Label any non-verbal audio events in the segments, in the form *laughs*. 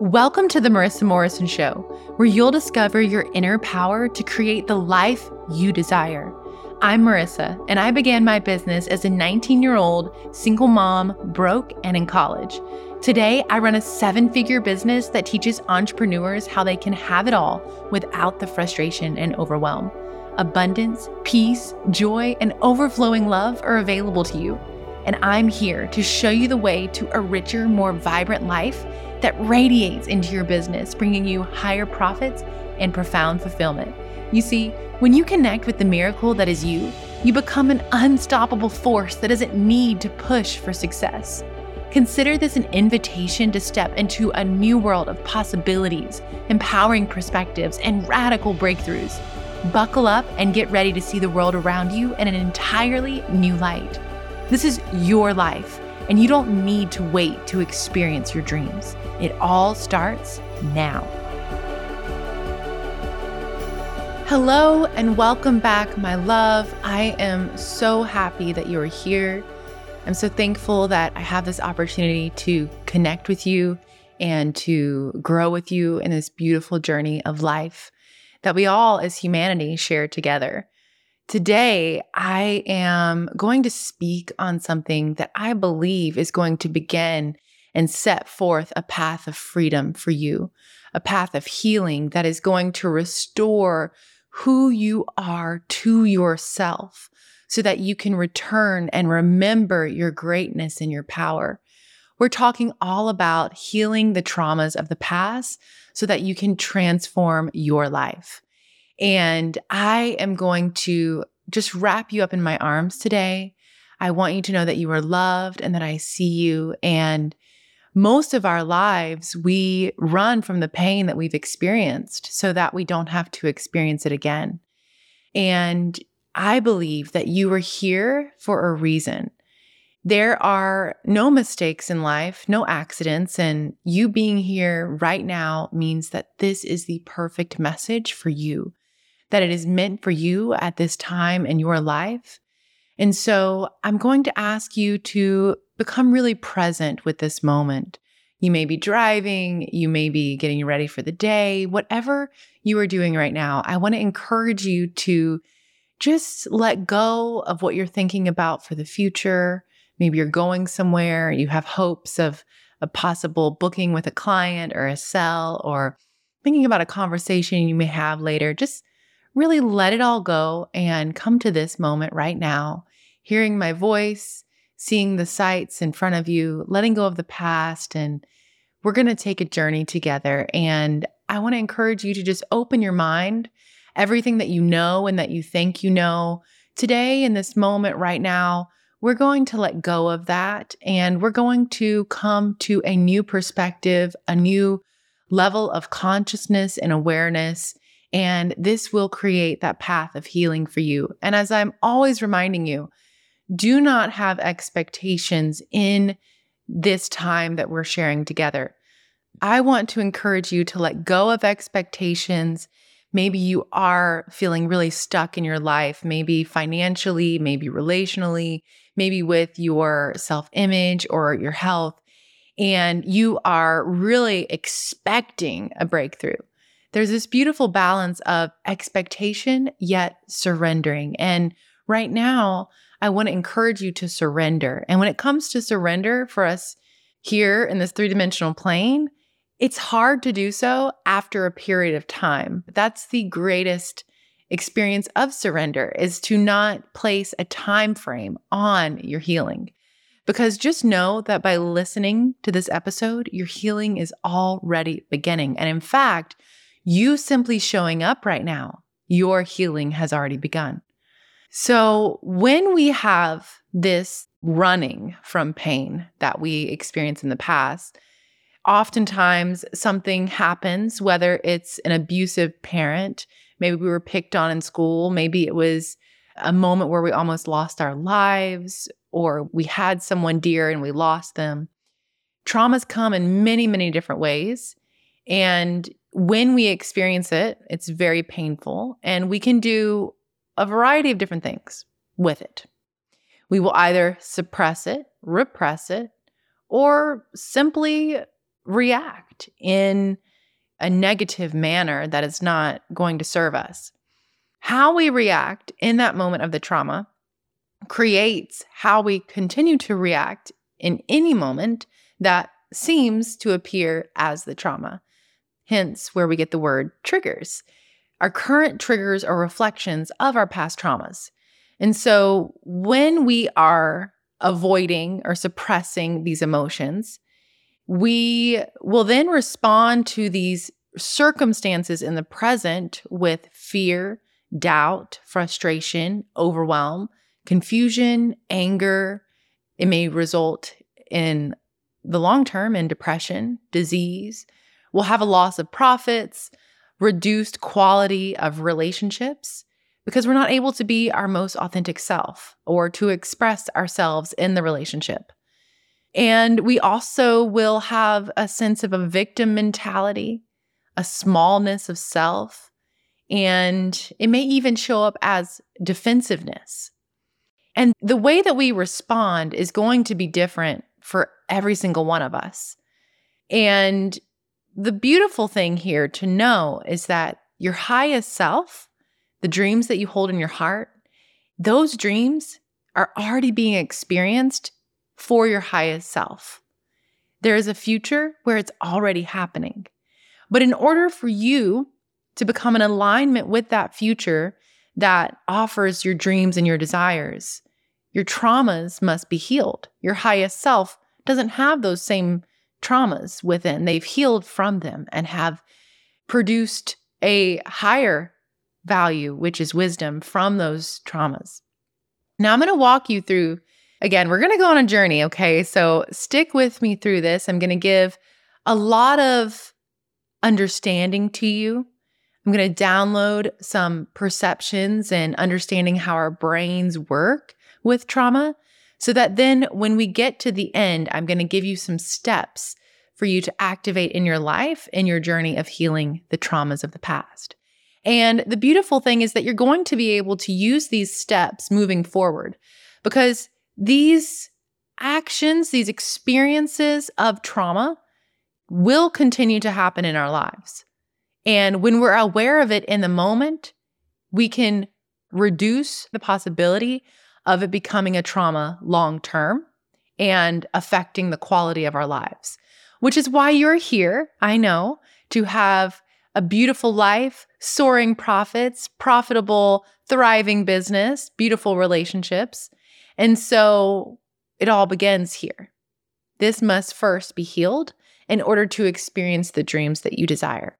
Welcome to the Marissa Morrison Show, where you'll discover your inner power to create the life you desire. I'm Marissa, and I began my business as a 19 year old single mom, broke and in college. Today, I run a seven figure business that teaches entrepreneurs how they can have it all without the frustration and overwhelm. Abundance, peace, joy, and overflowing love are available to you and I'm here to show you the way to a richer, more vibrant life that radiates into your business, bringing you higher profits and profound fulfillment. You see, when you connect with the miracle that is you, you become an unstoppable force that doesn't need to push for success. Consider this an invitation to step into a new world of possibilities, empowering perspectives, and radical breakthroughs. Buckle up and get ready to see the world around you in an entirely new light. This is your life, and you don't need to wait to experience your dreams. It all starts now. Hello, and welcome back, my love. I am so happy that you are here. I'm so thankful that I have this opportunity to connect with you and to grow with you in this beautiful journey of life that we all as humanity share together. Today, I am going to speak on something that I believe is going to begin and set forth a path of freedom for you, a path of healing that is going to restore who you are to yourself so that you can return and remember your greatness and your power. We're talking all about healing the traumas of the past so that you can transform your life. And I am going to just wrap you up in my arms today. I want you to know that you are loved and that I see you. And most of our lives, we run from the pain that we've experienced so that we don't have to experience it again. And I believe that you are here for a reason. There are no mistakes in life, no accidents, and you being here right now means that this is the perfect message for you that it is meant for you at this time in your life. And so I'm going to ask you to become really present with this moment. You may be driving, you may be getting ready for the day, whatever you are doing right now. I want to encourage you to just let go of what you're thinking about for the future. Maybe you're going somewhere, you have hopes of a possible booking with a client or a sell, or thinking about a conversation you may have later. Just really let it all go and come to this moment right now, hearing my voice, seeing the sights in front of you, letting go of the past. And we're going to take a journey together. And I want to encourage you to just open your mind, everything that you know and that you think you know. Today, in this moment right now, we're going to let go of that and we're going to come to a new perspective, a new level of consciousness and awareness and this will create that path of healing for you. And as I'm always reminding you, do not have expectations in this time that we're sharing together. I want to encourage you to let go of expectations. Maybe you are feeling really stuck in your life, maybe financially, maybe relationally, maybe with your self image or your health, and you are really expecting a breakthrough there's this beautiful balance of expectation yet surrendering. And right now, I want to encourage you to surrender. And when it comes to surrender for us here in this three dimensional plane, it's hard to do so after a period of time. That's the greatest experience of surrender is to not place a time frame on your healing. Because just know that by listening to this episode, your healing is already beginning. And in fact, you simply showing up right now, your healing has already begun. So when we have this running from pain that we experienced in the past, oftentimes something happens, whether it's an abusive parent, maybe we were picked on in school, maybe it was a moment where we almost lost our lives, or we had someone dear and we lost them. Traumas come in many, many different ways. And when we experience it, it's very painful, and we can do a variety of different things with it. We will either suppress it, repress it, or simply react in a negative manner that is not going to serve us. How we react in that moment of the trauma creates how we continue to react in any moment that seems to appear as the trauma. Hence, where we get the word triggers. Our current triggers are reflections of our past traumas. And so when we are avoiding or suppressing these emotions, we will then respond to these circumstances in the present with fear, doubt, frustration, overwhelm, confusion, anger. It may result in the long term in depression, disease. We'll have a loss of profits, reduced quality of relationships because we're not able to be our most authentic self or to express ourselves in the relationship. And we also will have a sense of a victim mentality, a smallness of self, and it may even show up as defensiveness. And the way that we respond is going to be different for every single one of us. And the beautiful thing here to know is that your highest self, the dreams that you hold in your heart, those dreams are already being experienced for your highest self. There is a future where it's already happening. But in order for you to become in alignment with that future that offers your dreams and your desires, your traumas must be healed. Your highest self doesn't have those same traumas within. They've healed from them and have produced a higher value, which is wisdom from those traumas. Now, I'm going to walk you through again, we're going to go on a journey. Okay. So stick with me through this. I'm going to give a lot of understanding to you. I'm going to download some perceptions and understanding how our brains work with trauma so that then when we get to the end, I'm going to give you some steps for you to activate in your life in your journey of healing the traumas of the past. And the beautiful thing is that you're going to be able to use these steps moving forward because these actions, these experiences of trauma will continue to happen in our lives. And when we're aware of it in the moment, we can reduce the possibility of it becoming a trauma long term and affecting the quality of our lives, which is why you're here. I know to have a beautiful life, soaring profits, profitable, thriving business, beautiful relationships. And so it all begins here. This must first be healed in order to experience the dreams that you desire.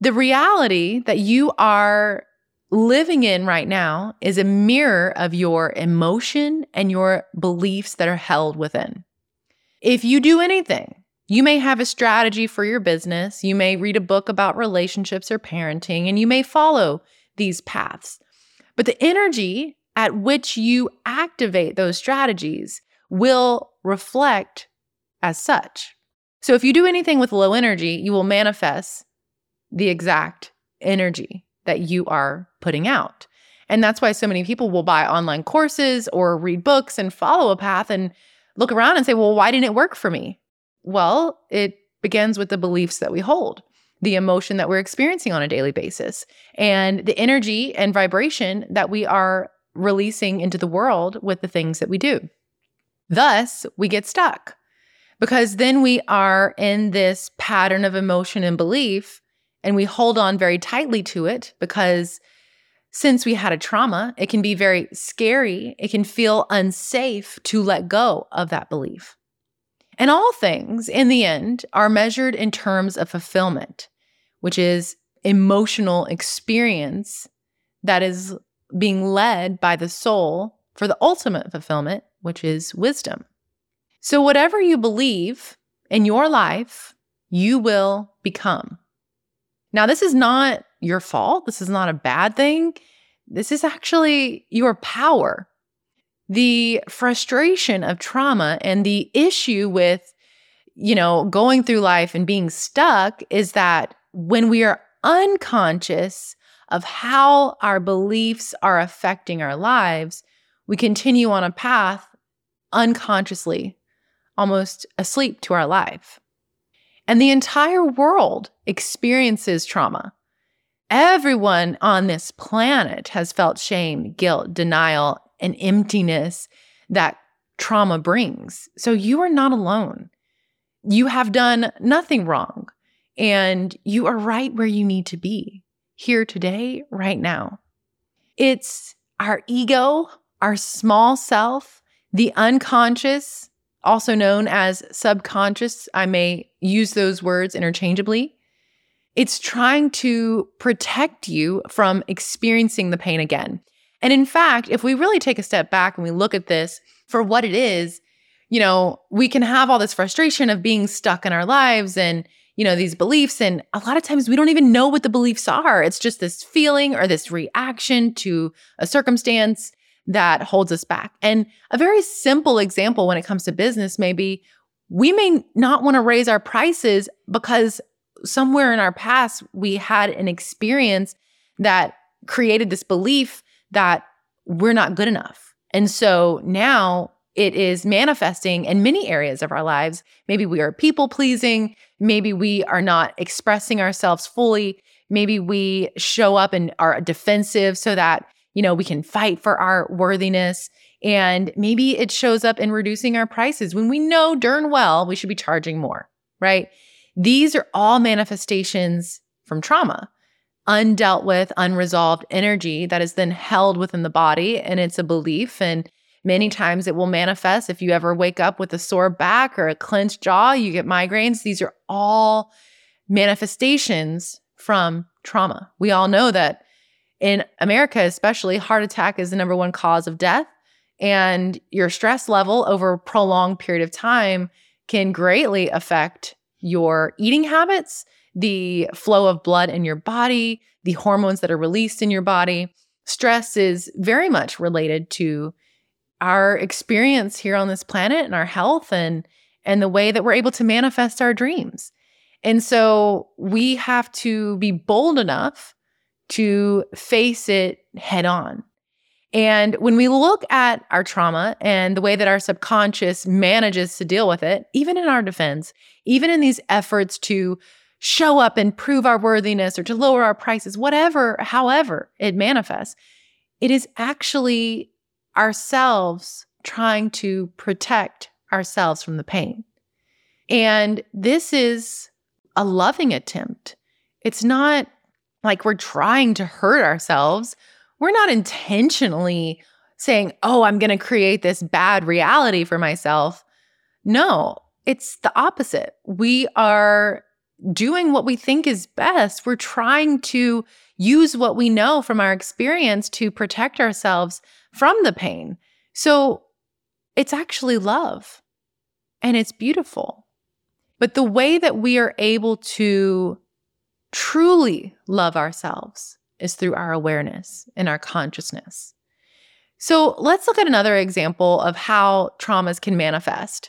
The reality that you are living in right now is a mirror of your emotion and your beliefs that are held within. If you do anything, you may have a strategy for your business, you may read a book about relationships or parenting, and you may follow these paths. But the energy at which you activate those strategies will reflect as such. So if you do anything with low energy, you will manifest the exact energy that you are putting out. And that's why so many people will buy online courses or read books and follow a path and look around and say, well, why didn't it work for me? Well, it begins with the beliefs that we hold, the emotion that we're experiencing on a daily basis, and the energy and vibration that we are releasing into the world with the things that we do. Thus, we get stuck because then we are in this pattern of emotion and belief and we hold on very tightly to it because since we had a trauma, it can be very scary. It can feel unsafe to let go of that belief. And all things, in the end, are measured in terms of fulfillment, which is emotional experience that is being led by the soul for the ultimate fulfillment, which is wisdom. So, whatever you believe in your life, you will become. Now, this is not your fault. This is not a bad thing. This is actually your power. The frustration of trauma and the issue with, you know, going through life and being stuck is that when we are unconscious of how our beliefs are affecting our lives, we continue on a path unconsciously, almost asleep to our life. And the entire world experiences trauma. Everyone on this planet has felt shame, guilt, denial, and emptiness that trauma brings. So you are not alone. You have done nothing wrong, and you are right where you need to be here today, right now. It's our ego, our small self, the unconscious, also known as subconscious. I may use those words interchangeably. It's trying to protect you from experiencing the pain again. And in fact, if we really take a step back and we look at this for what it is, you know, we can have all this frustration of being stuck in our lives and, you know, these beliefs. And a lot of times we don't even know what the beliefs are. It's just this feeling or this reaction to a circumstance that holds us back. And a very simple example when it comes to business may be we may not want to raise our prices because somewhere in our past, we had an experience that created this belief that we're not good enough. And so now it is manifesting in many areas of our lives. Maybe we are people pleasing. Maybe we are not expressing ourselves fully. Maybe we show up and are defensive so that, you know, we can fight for our worthiness. And maybe it shows up in reducing our prices when we know darn well we should be charging more, right? These are all manifestations from trauma, undealt with, unresolved energy that is then held within the body. And it's a belief. And many times it will manifest if you ever wake up with a sore back or a clenched jaw, you get migraines. These are all manifestations from trauma. We all know that in America, especially, heart attack is the number one cause of death. And your stress level over a prolonged period of time can greatly affect your eating habits, the flow of blood in your body, the hormones that are released in your body. Stress is very much related to our experience here on this planet and our health and and the way that we're able to manifest our dreams. And so we have to be bold enough to face it head on. And when we look at our trauma and the way that our subconscious manages to deal with it, even in our defense, even in these efforts to show up and prove our worthiness or to lower our prices, whatever, however it manifests, it is actually ourselves trying to protect ourselves from the pain. And this is a loving attempt. It's not like we're trying to hurt ourselves we're not intentionally saying, oh, I'm going to create this bad reality for myself. No, it's the opposite. We are doing what we think is best. We're trying to use what we know from our experience to protect ourselves from the pain. So it's actually love and it's beautiful. But the way that we are able to truly love ourselves is through our awareness and our consciousness. So let's look at another example of how traumas can manifest.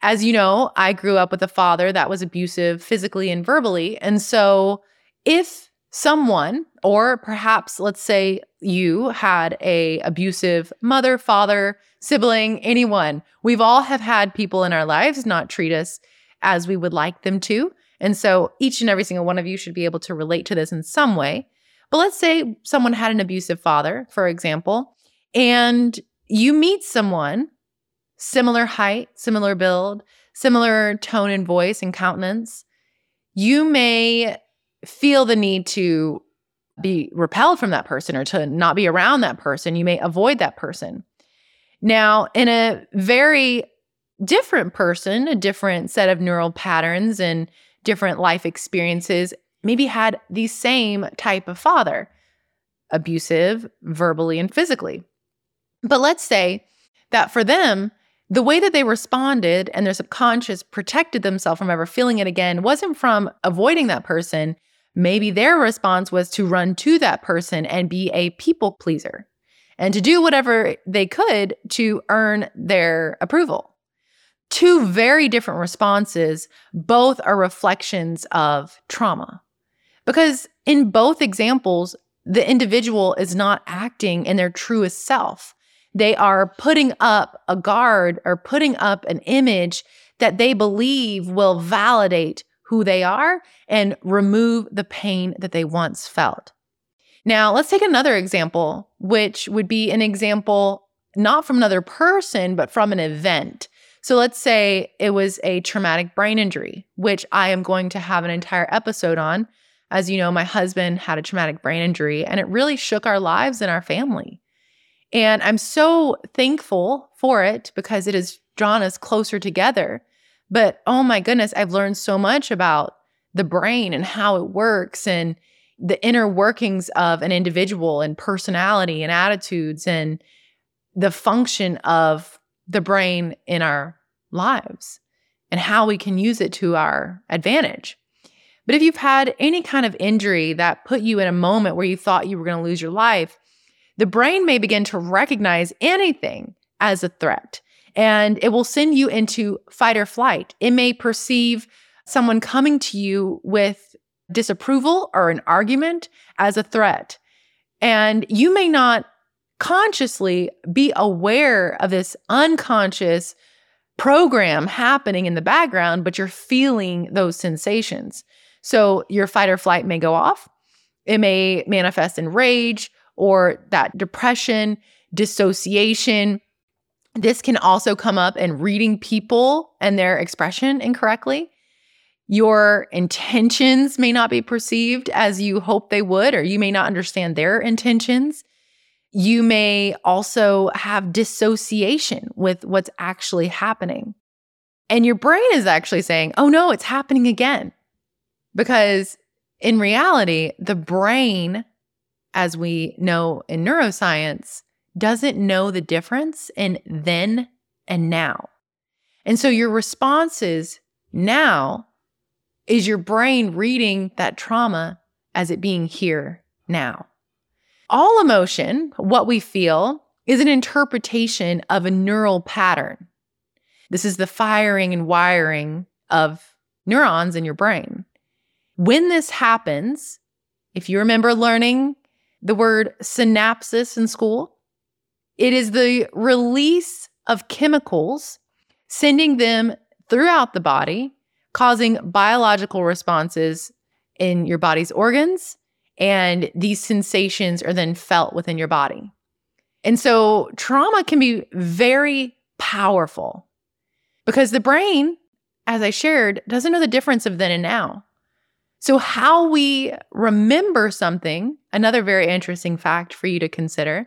As you know, I grew up with a father that was abusive physically and verbally. And so if someone or perhaps let's say you had a abusive mother, father, sibling, anyone, we've all have had people in our lives not treat us as we would like them to. And so each and every single one of you should be able to relate to this in some way. But let's say someone had an abusive father, for example, and you meet someone similar height, similar build, similar tone and voice and countenance. You may feel the need to be repelled from that person or to not be around that person. You may avoid that person. Now, in a very different person, a different set of neural patterns and different life experiences, maybe had the same type of father, abusive verbally and physically. But let's say that for them, the way that they responded and their subconscious protected themselves from ever feeling it again wasn't from avoiding that person. Maybe their response was to run to that person and be a people pleaser and to do whatever they could to earn their approval two very different responses, both are reflections of trauma. Because in both examples, the individual is not acting in their truest self. They are putting up a guard or putting up an image that they believe will validate who they are and remove the pain that they once felt. Now, let's take another example, which would be an example not from another person, but from an event. So let's say it was a traumatic brain injury, which I am going to have an entire episode on. As you know, my husband had a traumatic brain injury and it really shook our lives and our family. And I'm so thankful for it because it has drawn us closer together. But oh my goodness, I've learned so much about the brain and how it works and the inner workings of an individual and personality and attitudes and the function of the brain in our lives and how we can use it to our advantage. But if you've had any kind of injury that put you in a moment where you thought you were going to lose your life, the brain may begin to recognize anything as a threat and it will send you into fight or flight. It may perceive someone coming to you with disapproval or an argument as a threat. And you may not consciously be aware of this unconscious program happening in the background, but you're feeling those sensations. So your fight or flight may go off. It may manifest in rage or that depression, dissociation. This can also come up in reading people and their expression incorrectly. Your intentions may not be perceived as you hope they would, or you may not understand their intentions. You may also have dissociation with what's actually happening. And your brain is actually saying, oh no, it's happening again. Because in reality, the brain as we know in neuroscience, doesn't know the difference in then and now. And so your responses now is your brain reading that trauma as it being here now. All emotion, what we feel, is an interpretation of a neural pattern. This is the firing and wiring of neurons in your brain. When this happens, if you remember learning the word synapses in school. It is the release of chemicals, sending them throughout the body, causing biological responses in your body's organs. And these sensations are then felt within your body. And so trauma can be very powerful because the brain, as I shared, doesn't know the difference of then and now. So, how we remember something, another very interesting fact for you to consider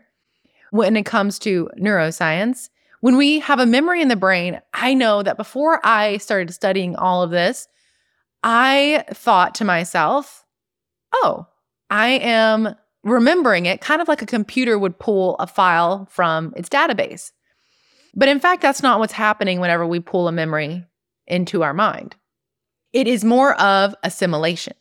when it comes to neuroscience. When we have a memory in the brain, I know that before I started studying all of this, I thought to myself, oh, I am remembering it kind of like a computer would pull a file from its database. But in fact, that's not what's happening whenever we pull a memory into our mind. It is more of assimilation.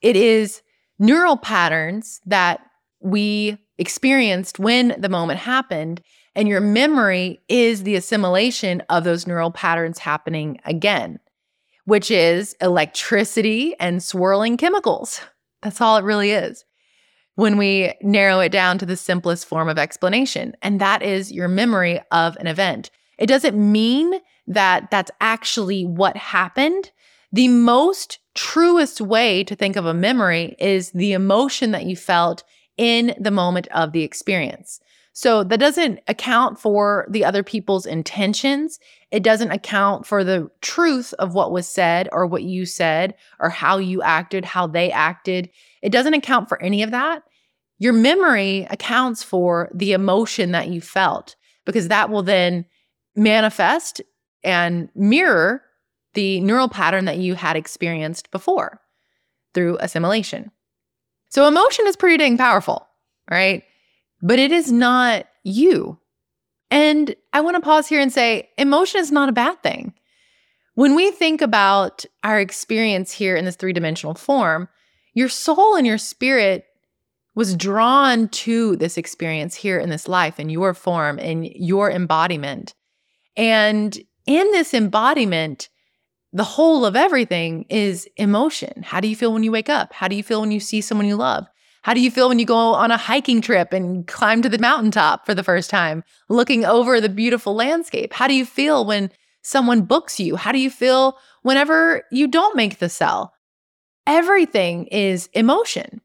It is neural patterns that we experienced when the moment happened. And your memory is the assimilation of those neural patterns happening again, which is electricity and swirling chemicals. *laughs* That's all it really is when we narrow it down to the simplest form of explanation. And that is your memory of an event. It doesn't mean that that's actually what happened, the most truest way to think of a memory is the emotion that you felt in the moment of the experience. So that doesn't account for the other people's intentions. It doesn't account for the truth of what was said or what you said or how you acted, how they acted. It doesn't account for any of that. Your memory accounts for the emotion that you felt because that will then manifest and mirror the neural pattern that you had experienced before through assimilation. So emotion is pretty dang powerful, right? But it is not you. And I want to pause here and say emotion is not a bad thing. When we think about our experience here in this three dimensional form, your soul and your spirit was drawn to this experience here in this life, in your form, in your embodiment. And in this embodiment, the whole of everything is emotion. How do you feel when you wake up? How do you feel when you see someone you love? How do you feel when you go on a hiking trip and climb to the mountaintop for the first time, looking over the beautiful landscape? How do you feel when someone books you? How do you feel whenever you don't make the cell. Everything is emotion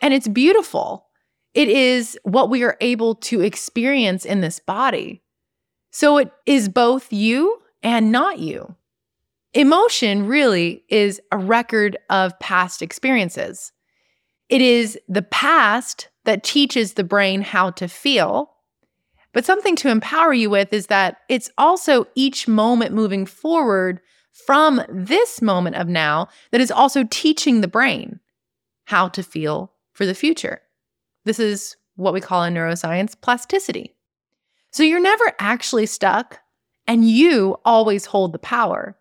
and it's beautiful. It is what we are able to experience in this body. So it is both you and not you. Emotion really is a record of past experiences. It is the past that teaches the brain how to feel. But something to empower you with is that it's also each moment moving forward from this moment of now that is also teaching the brain how to feel for the future. This is what we call in neuroscience plasticity. So you're never actually stuck, and you always hold the power.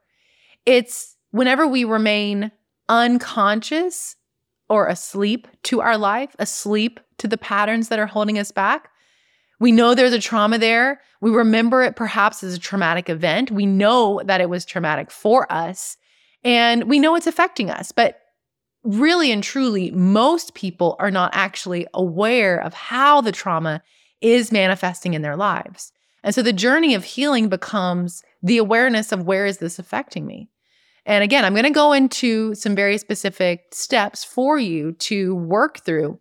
It's whenever we remain unconscious or asleep to our life, asleep to the patterns that are holding us back. We know there's a trauma there. We remember it perhaps as a traumatic event. We know that it was traumatic for us and we know it's affecting us. But really and truly, most people are not actually aware of how the trauma is manifesting in their lives. And so the journey of healing becomes the awareness of where is this affecting me? And again, I'm going to go into some very specific steps for you to work through.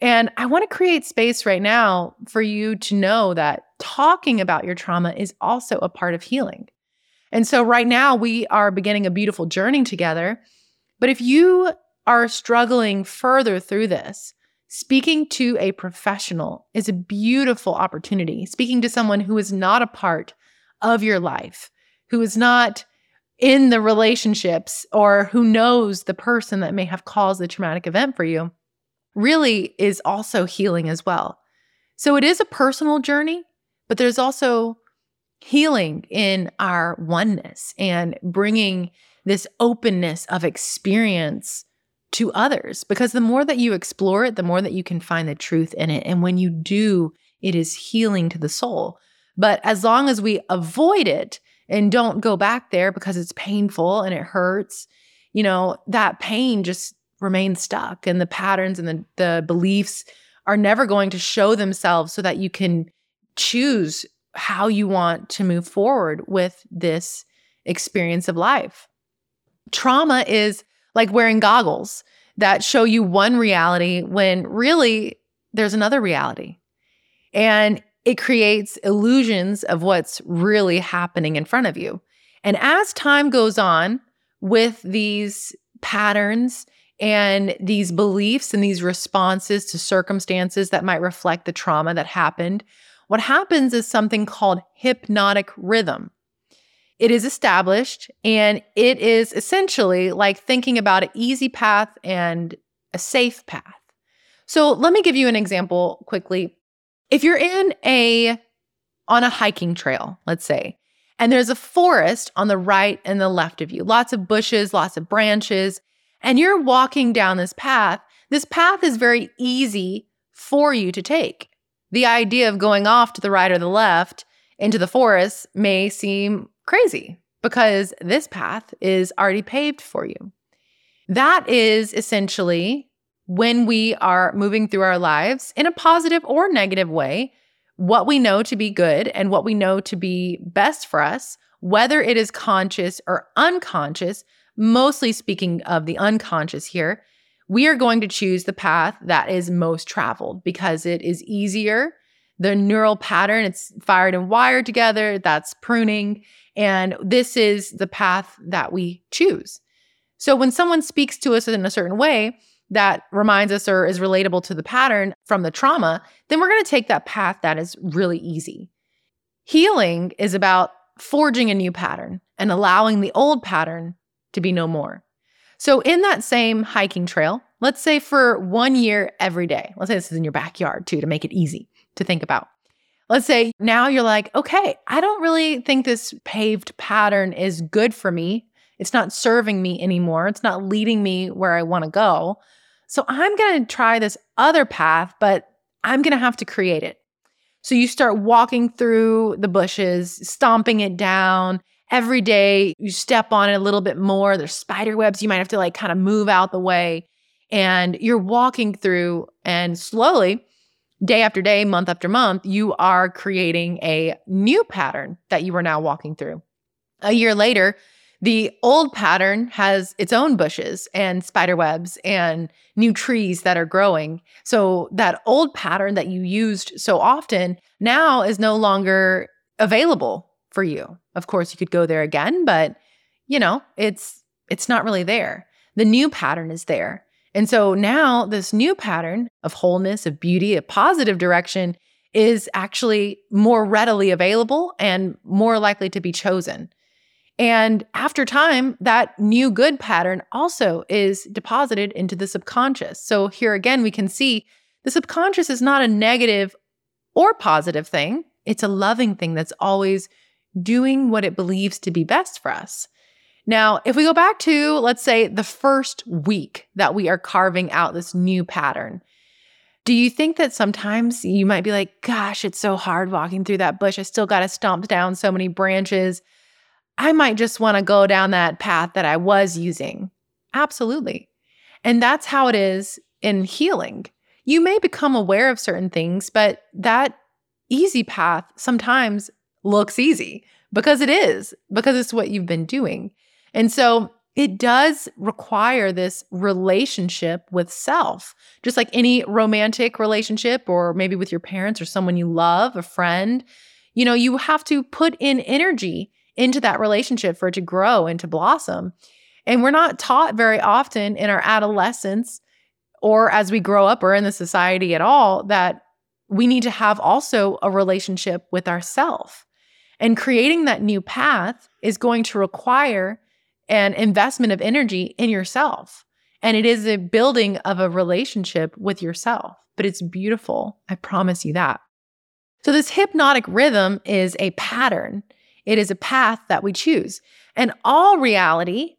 And I want to create space right now for you to know that talking about your trauma is also a part of healing. And so, right now, we are beginning a beautiful journey together. But if you are struggling further through this, speaking to a professional is a beautiful opportunity. Speaking to someone who is not a part of your life, who is not in the relationships or who knows the person that may have caused the traumatic event for you really is also healing as well. So it is a personal journey, but there's also healing in our oneness and bringing this openness of experience to others because the more that you explore it, the more that you can find the truth in it. And when you do, it is healing to the soul. But as long as we avoid it and don't go back there because it's painful and it hurts, you know, that pain just remains stuck and the patterns and the, the beliefs are never going to show themselves so that you can choose how you want to move forward with this experience of life. Trauma is like wearing goggles that show you one reality when really there's another reality. And it creates illusions of what's really happening in front of you. And as time goes on with these patterns and these beliefs and these responses to circumstances that might reflect the trauma that happened, what happens is something called hypnotic rhythm. It is established and it is essentially like thinking about an easy path and a safe path. So let me give you an example quickly. If you're in a on a hiking trail, let's say, and there's a forest on the right and the left of you, lots of bushes, lots of branches, and you're walking down this path, this path is very easy for you to take. The idea of going off to the right or the left into the forest may seem crazy because this path is already paved for you. That is essentially when we are moving through our lives in a positive or negative way, what we know to be good and what we know to be best for us, whether it is conscious or unconscious, mostly speaking of the unconscious here, we are going to choose the path that is most traveled because it is easier. The neural pattern, it's fired and wired together, that's pruning. And this is the path that we choose. So when someone speaks to us in a certain way that reminds us or is relatable to the pattern from the trauma, then we're going to take that path that is really easy. Healing is about forging a new pattern and allowing the old pattern to be no more. So, in that same hiking trail, let's say for one year every day, let's say this is in your backyard too, to make it easy to think about. Let's say now you're like, okay, I don't really think this paved pattern is good for me. It's not serving me anymore. It's not leading me where I want to go. So I'm going to try this other path, but I'm going to have to create it. So you start walking through the bushes, stomping it down. Every day you step on it a little bit more. There's spider webs. You might have to like kind of move out the way. And you're walking through, and slowly day after day, month after month, you are creating a new pattern that you are now walking through. A year later, The old pattern has its own bushes and spider webs and new trees that are growing. So that old pattern that you used so often now is no longer available for you. Of course, you could go there again, but you know, it's it's not really there. The new pattern is there. And so now this new pattern of wholeness, of beauty, a positive direction is actually more readily available and more likely to be chosen. And after time, that new good pattern also is deposited into the subconscious. So here again, we can see the subconscious is not a negative or positive thing, it's a loving thing that's always doing what it believes to be best for us. Now, if we go back to, let's say, the first week that we are carving out this new pattern, do you think that sometimes you might be like, gosh, it's so hard walking through that bush. I still got to stomp down so many branches. I might just want to go down that path that I was using. Absolutely. And that's how it is in healing. You may become aware of certain things, but that easy path sometimes looks easy because it is, because it's what you've been doing. And so it does require this relationship with self, just like any romantic relationship, or maybe with your parents or someone you love, a friend. You know, you have to put in energy into that relationship for it to grow and to blossom. And we're not taught very often in our adolescence or as we grow up or in the society at all that we need to have also a relationship with ourself. And creating that new path is going to require an investment of energy in yourself. And it is a building of a relationship with yourself, but it's beautiful. I promise you that. So, this hypnotic rhythm is a pattern, it is a path that we choose. And all reality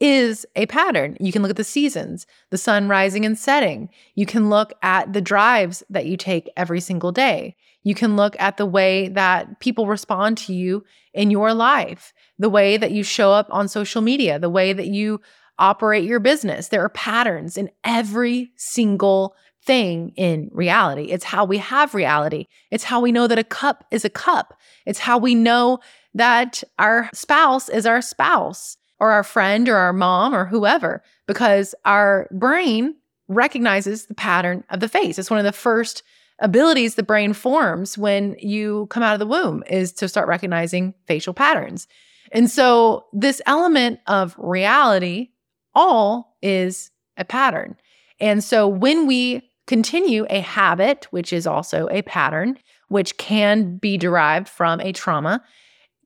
is a pattern. You can look at the seasons, the sun rising and setting. You can look at the drives that you take every single day. You can look at the way that people respond to you in your life, the way that you show up on social media, the way that you operate your business. There are patterns in every single thing in reality. It's how we have reality. It's how we know that a cup is a cup. It's how we know that our spouse is our spouse or our friend or our mom or whoever, because our brain recognizes the pattern of the face. It's one of the first abilities the brain forms when you come out of the womb is to start recognizing facial patterns. And so this element of reality all is a pattern. And so when we continue a habit, which is also a pattern, which can be derived from a trauma,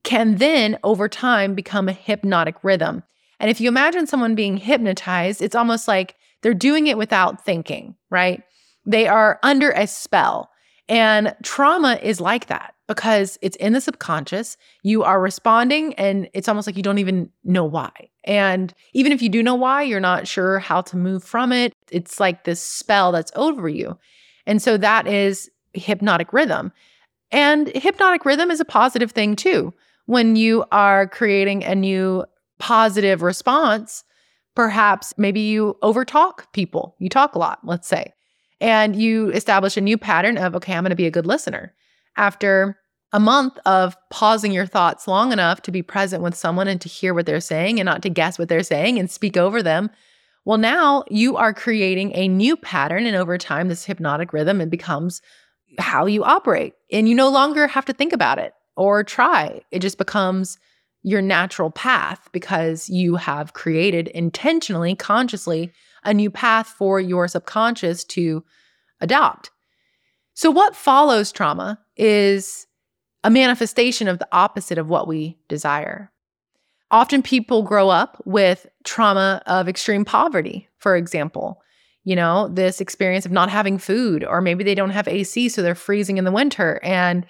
can then over time become a hypnotic rhythm. And if you imagine someone being hypnotized, it's almost like they're doing it without thinking, right? They are under a spell. And trauma is like that because it's in the subconscious. You are responding, and it's almost like you don't even know why. And even if you do know why, you're not sure how to move from it. It's like this spell that's over you. And so that is hypnotic rhythm. And hypnotic rhythm is a positive thing too when you are creating a new positive response, perhaps maybe you overtalk people. You talk a lot, let's say, and you establish a new pattern of, okay, I'm going to be a good listener. After a month of pausing your thoughts long enough to be present with someone and to hear what they're saying and not to guess what they're saying and speak over them. Well, now you are creating a new pattern. And over time, this hypnotic rhythm, it becomes how you operate. And you no longer have to think about it or try. It just becomes your natural path because you have created intentionally, consciously, a new path for your subconscious to adopt. So, what follows trauma is a manifestation of the opposite of what we desire. Often people grow up with trauma of extreme poverty, for example. You know, this experience of not having food, or maybe they don't have AC, so they're freezing in the winter. And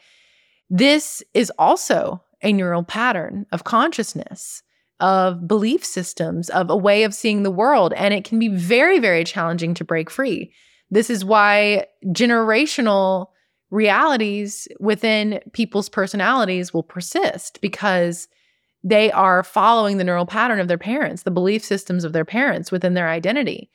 this is also a neural pattern of consciousness, of belief systems, of a way of seeing the world. And it can be very, very challenging to break free. This is why generational realities within people's personalities will persist because they are following the neural pattern of their parents, the belief systems of their parents within their identity.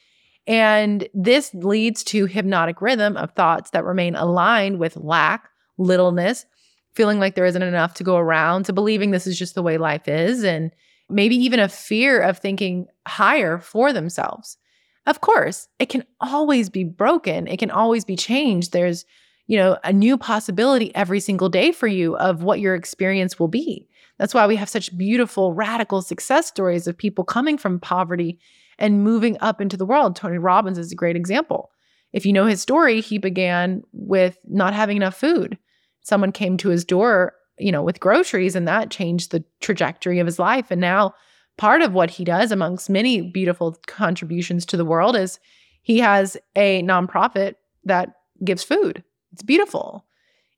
And this leads to hypnotic rhythm of thoughts that remain aligned with lack, littleness, feeling like there isn't enough to go around, to believing this is just the way life is and maybe even a fear of thinking higher for themselves. Of course, it can always be broken, it can always be changed. There's, you know, a new possibility every single day for you of what your experience will be. That's why we have such beautiful, radical success stories of people coming from poverty and moving up into the world. Tony Robbins is a great example. If you know his story, he began with not having enough food. Someone came to his door, you know, with groceries, and that changed the trajectory of his life. And now, part of what he does, amongst many beautiful contributions to the world, is he has a nonprofit that gives food. It's beautiful.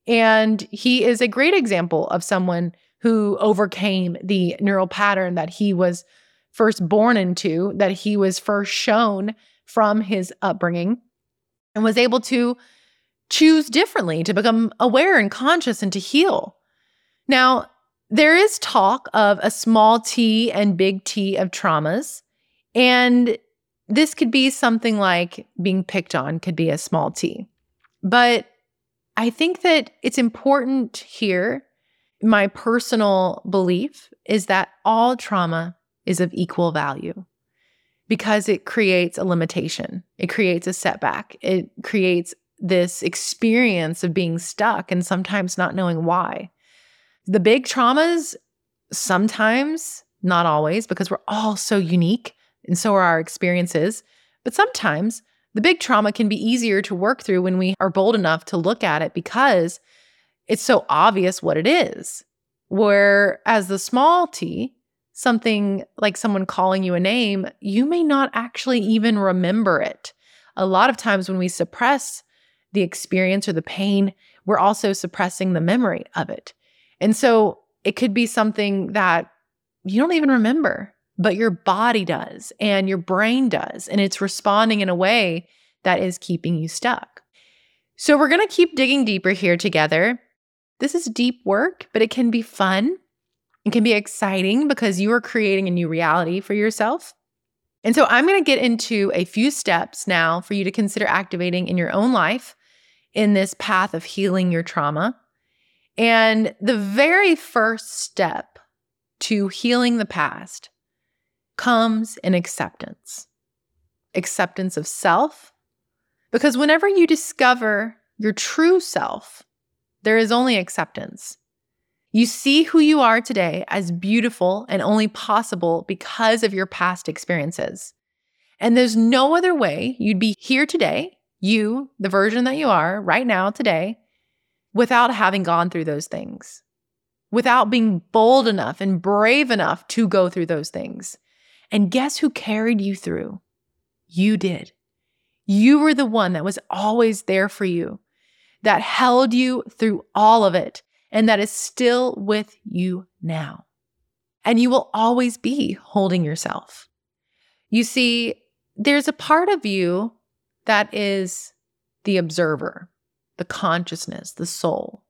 And he is a great example of someone who overcame the neural pattern that he was first born into, that he was first shown from his upbringing and was able to choose differently, to become aware and conscious and to heal. Now, there is talk of a small t and big T of traumas. And this could be something like being picked on, could be a small t. But I think that it's important here. My personal belief is that all trauma is of equal value because it creates a limitation, it creates a setback, it creates this experience of being stuck and sometimes not knowing why. The big traumas, sometimes, not always, because we're all so unique and so are our experiences, but sometimes the big trauma can be easier to work through when we are bold enough to look at it because it's so obvious what it is. Whereas the small t, something like someone calling you a name, you may not actually even remember it. A lot of times when we suppress the experience or the pain, we're also suppressing the memory of it. And so it could be something that you don't even remember, but your body does and your brain does. And it's responding in a way that is keeping you stuck. So we're going to keep digging deeper here together. This is deep work, but it can be fun. It can be exciting because you are creating a new reality for yourself. And so I'm going to get into a few steps now for you to consider activating in your own life in this path of healing your trauma. And the very first step to healing the past comes in acceptance acceptance of self. Because whenever you discover your true self, there is only acceptance. You see who you are today as beautiful and only possible because of your past experiences. And there's no other way you'd be here today, you, the version that you are right now, today, without having gone through those things, without being bold enough and brave enough to go through those things. And guess who carried you through? You did. You were the one that was always there for you, that held you through all of it and that is still with you now. And you will always be holding yourself. You see, there's a part of you that is the observer, the consciousness, the soul.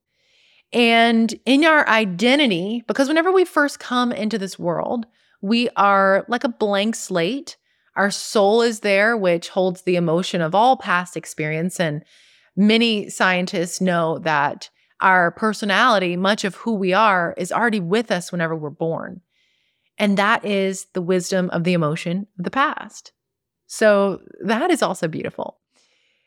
And in our identity, because whenever we first come into this world, we are like a blank slate. Our soul is there, which holds the emotion of all past experience. And many scientists know that our personality, much of who we are, is already with us whenever we're born. And that is the wisdom of the emotion of the past. So that is also beautiful.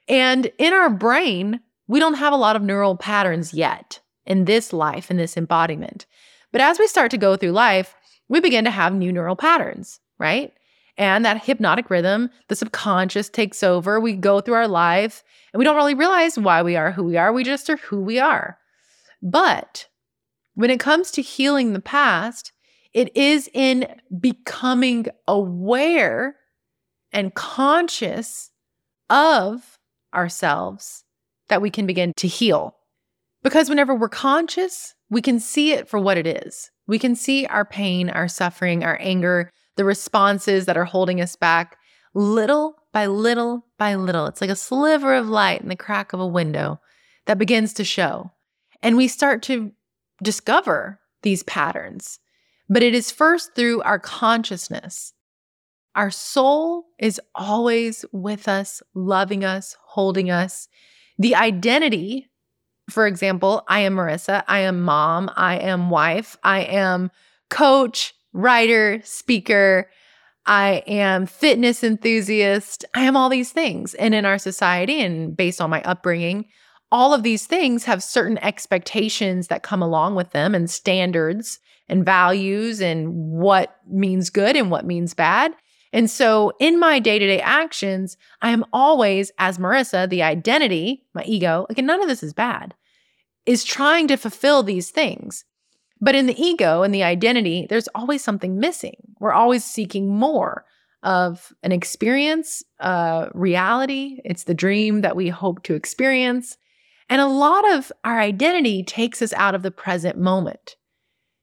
And in our brain, we don't have a lot of neural patterns yet in this life, in this embodiment. But as we start to go through life, we begin to have new neural patterns, right? And that hypnotic rhythm, the subconscious takes over. We go through our life and we don't really realize why we are who we are. We just are who we are. But when it comes to healing the past, it is in becoming aware and conscious of ourselves that we can begin to heal. Because whenever we're conscious, we can see it for what it is. We can see our pain, our suffering, our anger, the responses that are holding us back little by little by little. It's like a sliver of light in the crack of a window that begins to show. And we start to discover these patterns. But it is first through our consciousness. Our soul is always with us, loving us, holding us. The identity, for example, I am Marissa, I am mom, I am wife, I am coach, writer, speaker. I am fitness enthusiast. I am all these things. And in our society and based on my upbringing, all of these things have certain expectations that come along with them and standards and values and what means good and what means bad. And so in my day to day actions, I am always, as Marissa, the identity, my ego, again, none of this is bad, is trying to fulfill these things. But in the ego and the identity, there's always something missing. We're always seeking more of an experience, a reality. It's the dream that we hope to experience. And a lot of our identity takes us out of the present moment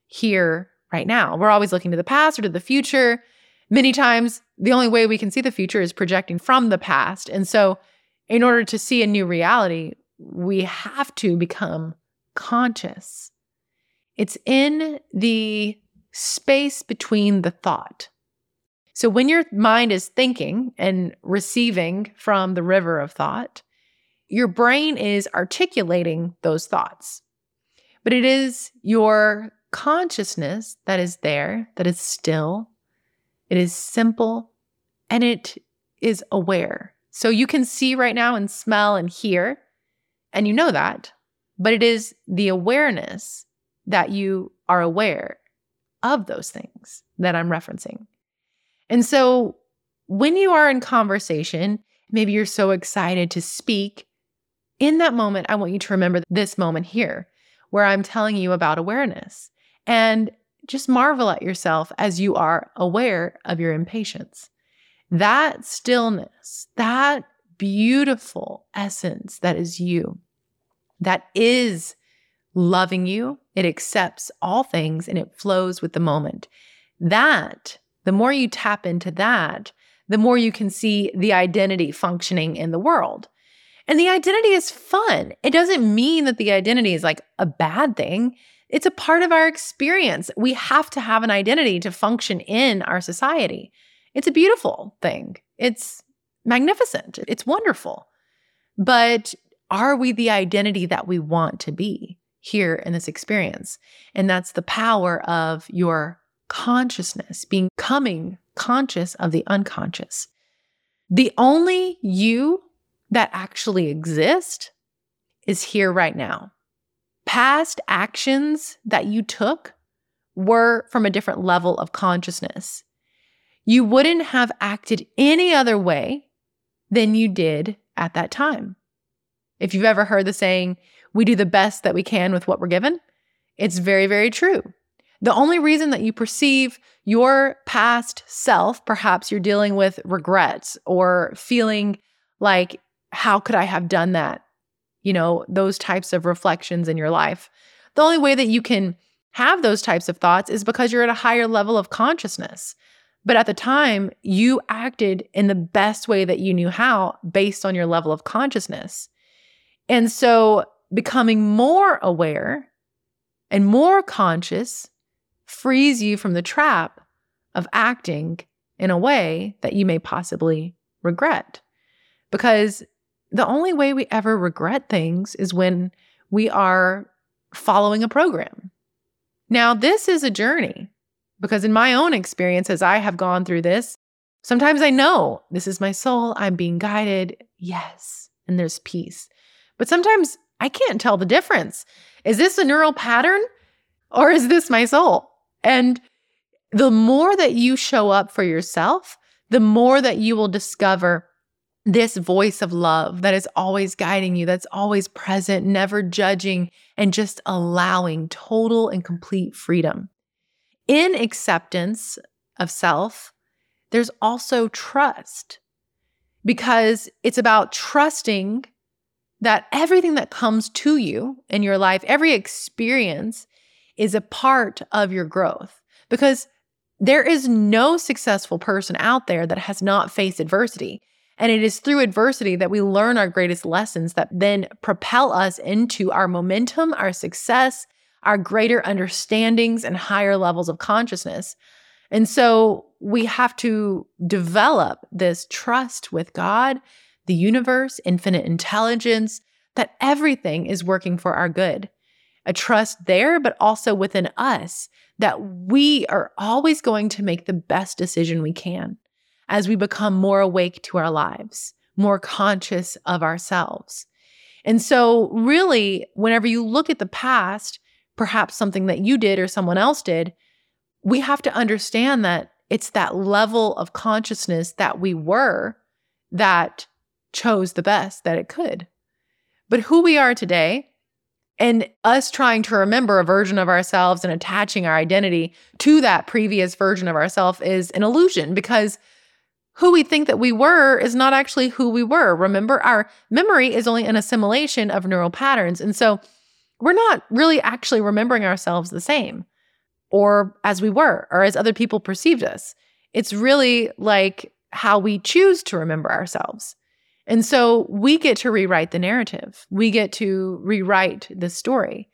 here, right now. We're always looking to the past or to the future. Many times, the only way we can see the future is projecting from the past. And so, in order to see a new reality, we have to become conscious. It's in the space between the thought. So, when your mind is thinking and receiving from the river of thought, your brain is articulating those thoughts. But it is your consciousness that is there, that is still, it is simple, and it is aware. So you can see right now and smell and hear, and you know that, but it is the awareness that you are aware of those things that I'm referencing. And so when you are in conversation, maybe you're so excited to speak. In that moment, I want you to remember this moment here where I'm telling you about awareness and just marvel at yourself as you are aware of your impatience. That stillness, that beautiful essence that is you, that is loving you, it accepts all things and it flows with the moment. That, the more you tap into that, the more you can see the identity functioning in the world. And the identity is fun. It doesn't mean that the identity is like a bad thing. It's a part of our experience. We have to have an identity to function in our society. It's a beautiful thing. It's magnificent. It's wonderful. But are we the identity that we want to be here in this experience? And that's the power of your consciousness, becoming conscious of the unconscious. The only you that actually exists is here right now past actions that you took were from a different level of consciousness. You wouldn't have acted any other way than you did at that time. If you've ever heard the saying, we do the best that we can with what we're given, it's very, very true. The only reason that you perceive your past self, perhaps you're dealing with regrets or feeling like, how could I have done that? You know, those types of reflections in your life. The only way that you can have those types of thoughts is because you're at a higher level of consciousness. But at the time, you acted in the best way that you knew how based on your level of consciousness. And so becoming more aware and more conscious frees you from the trap of acting in a way that you may possibly regret. Because the only way we ever regret things is when we are following a program. Now, this is a journey because, in my own experience, as I have gone through this, sometimes I know this is my soul, I'm being guided. Yes, and there's peace. But sometimes I can't tell the difference. Is this a neural pattern or is this my soul? And the more that you show up for yourself, the more that you will discover this voice of love that is always guiding you, that's always present, never judging, and just allowing total and complete freedom. In acceptance of self, there's also trust because it's about trusting that everything that comes to you in your life, every experience is a part of your growth. Because there is no successful person out there that has not faced adversity. And it is through adversity that we learn our greatest lessons that then propel us into our momentum, our success, our greater understandings, and higher levels of consciousness. And so we have to develop this trust with God, the universe, infinite intelligence, that everything is working for our good. a trust there, but also within us that we are always going to make the best decision we can as we become more awake to our lives, more conscious of ourselves. And so, really, whenever you look at the past, perhaps something that you did or someone else did, we have to understand that it's that level of consciousness that we were that chose the best that it could. But who we are today, and us trying to remember a version of ourselves and attaching our identity to that previous version of ourselves is an illusion because who we think that we were is not actually who we were. Remember, our memory is only an assimilation of neural patterns. And so we're not really actually remembering ourselves the same or as we were or as other people perceived us. It's really like how we choose to remember ourselves. And so we get to rewrite the narrative. We get to rewrite the story.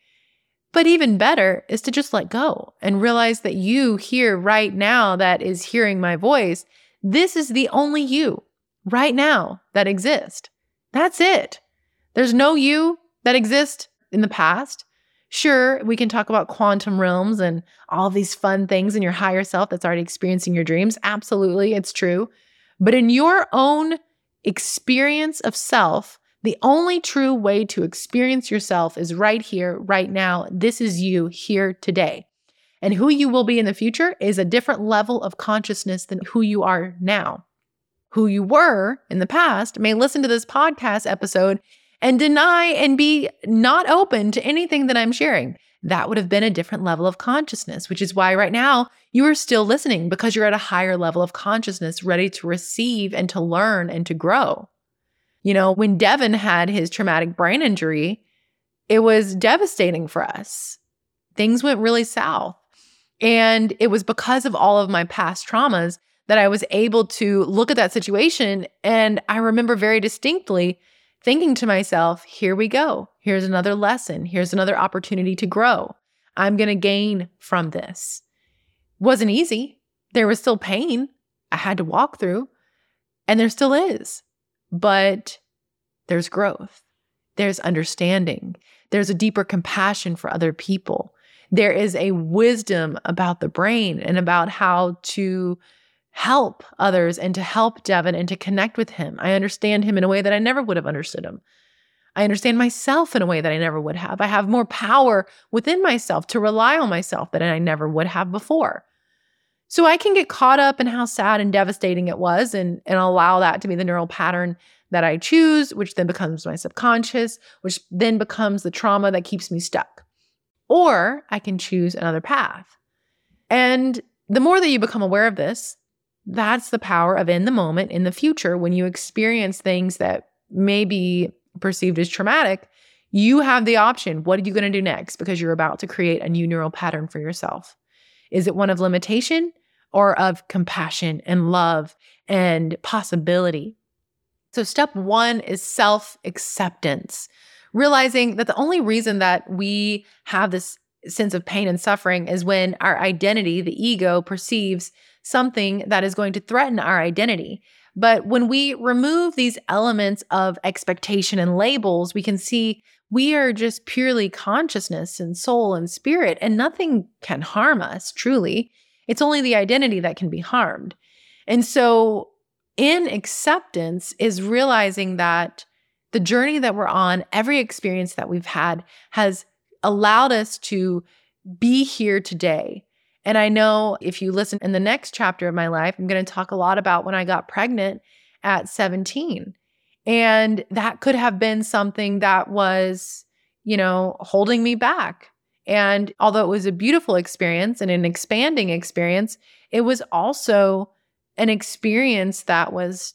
But even better is to just let go and realize that you here right now that is hearing my voice, this is the only you right now that exists. That's it. There's no you that exists in the past. Sure, we can talk about quantum realms and all these fun things in your higher self that's already experiencing your dreams. Absolutely, it's true. But in your own experience of self, the only true way to experience yourself is right here, right now. This is you here today. And who you will be in the future is a different level of consciousness than who you are now. Who you were in the past may listen to this podcast episode and deny and be not open to anything that I'm sharing. That would have been a different level of consciousness, which is why right now you are still listening because you're at a higher level of consciousness, ready to receive and to learn and to grow. You know, when Devin had his traumatic brain injury, it was devastating for us. Things went really south. And it was because of all of my past traumas that I was able to look at that situation. And I remember very distinctly thinking to myself, here we go. Here's another lesson. Here's another opportunity to grow. I'm going to gain from this. Wasn't easy. There was still pain I had to walk through, and there still is. But there's growth, there's understanding, there's a deeper compassion for other people. There is a wisdom about the brain and about how to help others and to help Devin and to connect with him. I understand him in a way that I never would have understood him. I understand myself in a way that I never would have. I have more power within myself to rely on myself than I never would have before. So I can get caught up in how sad and devastating it was and, and allow that to be the neural pattern that I choose, which then becomes my subconscious, which then becomes the trauma that keeps me stuck. Or I can choose another path. And the more that you become aware of this, that's the power of in the moment, in the future, when you experience things that may be perceived as traumatic, you have the option. What are you going to do next? Because you're about to create a new neural pattern for yourself. Is it one of limitation or of compassion and love and possibility? So, step one is self acceptance, realizing that the only reason that we have this sense of pain and suffering is when our identity, the ego, perceives something that is going to threaten our identity. But when we remove these elements of expectation and labels, we can see we are just purely consciousness and soul and spirit, and nothing can harm us truly. It's only the identity that can be harmed. And so, in acceptance, is realizing that the journey that we're on, every experience that we've had, has allowed us to be here today and I know if you listen in the next chapter of my life, I'm going to talk a lot about when I got pregnant at 17. And that could have been something that was, you know, holding me back. And although it was a beautiful experience and an expanding experience, it was also an experience that was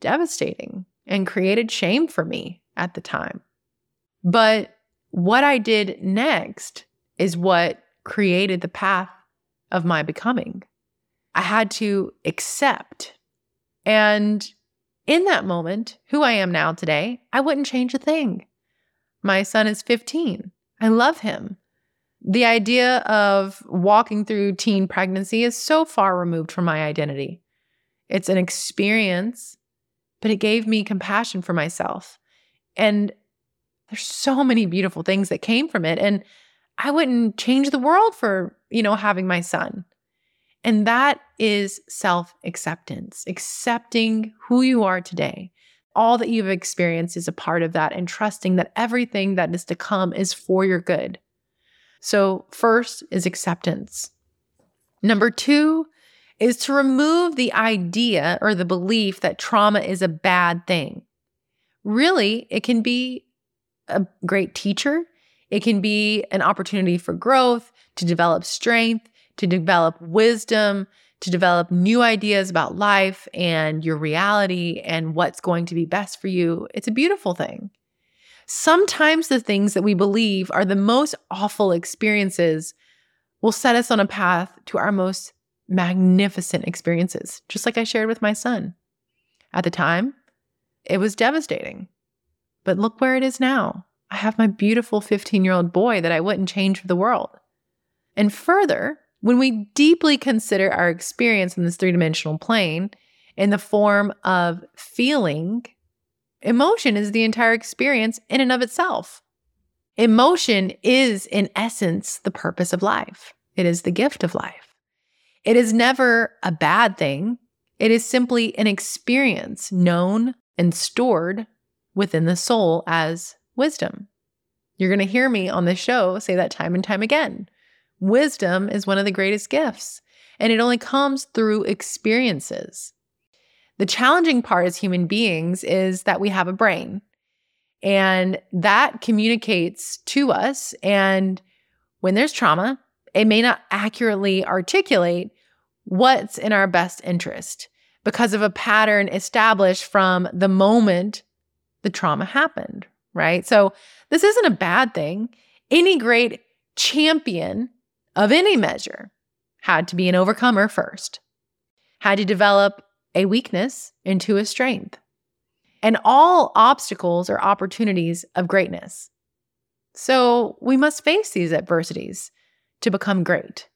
devastating and created shame for me at the time. But what I did next is what created the path of my becoming. I had to accept. And in that moment, who I am now today, I wouldn't change a thing. My son is 15. I love him. The idea of walking through teen pregnancy is so far removed from my identity. It's an experience, but it gave me compassion for myself. And there's so many beautiful things that came from it. And I wouldn't change the world for, you know, having my son. And that is self acceptance, accepting who you are today. All that you've experienced is a part of that, and trusting that everything that is to come is for your good. So, first is acceptance. Number two is to remove the idea or the belief that trauma is a bad thing. Really, it can be a great teacher, it can be an opportunity for growth, to develop strength, to develop wisdom, to develop new ideas about life and your reality and what's going to be best for you. It's a beautiful thing. Sometimes the things that we believe are the most awful experiences will set us on a path to our most magnificent experiences, just like I shared with my son. At the time, it was devastating. But look where it is now. I have my beautiful 15 year old boy that I wouldn't change for the world. And further, when we deeply consider our experience in this three dimensional plane in the form of feeling, emotion is the entire experience in and of itself. Emotion is, in essence, the purpose of life, it is the gift of life. It is never a bad thing, it is simply an experience known and stored within the soul as wisdom. You're going to hear me on this show say that time and time again. Wisdom is one of the greatest gifts, and it only comes through experiences. The challenging part as human beings is that we have a brain, and that communicates to us. And when there's trauma, it may not accurately articulate what's in our best interest because of a pattern established from the moment the trauma happened, right? So, this isn't a bad thing. Any great champion of any measure had to be an overcomer first, had to develop a weakness into a strength. And all obstacles are opportunities of greatness. So we must face these adversities to become great.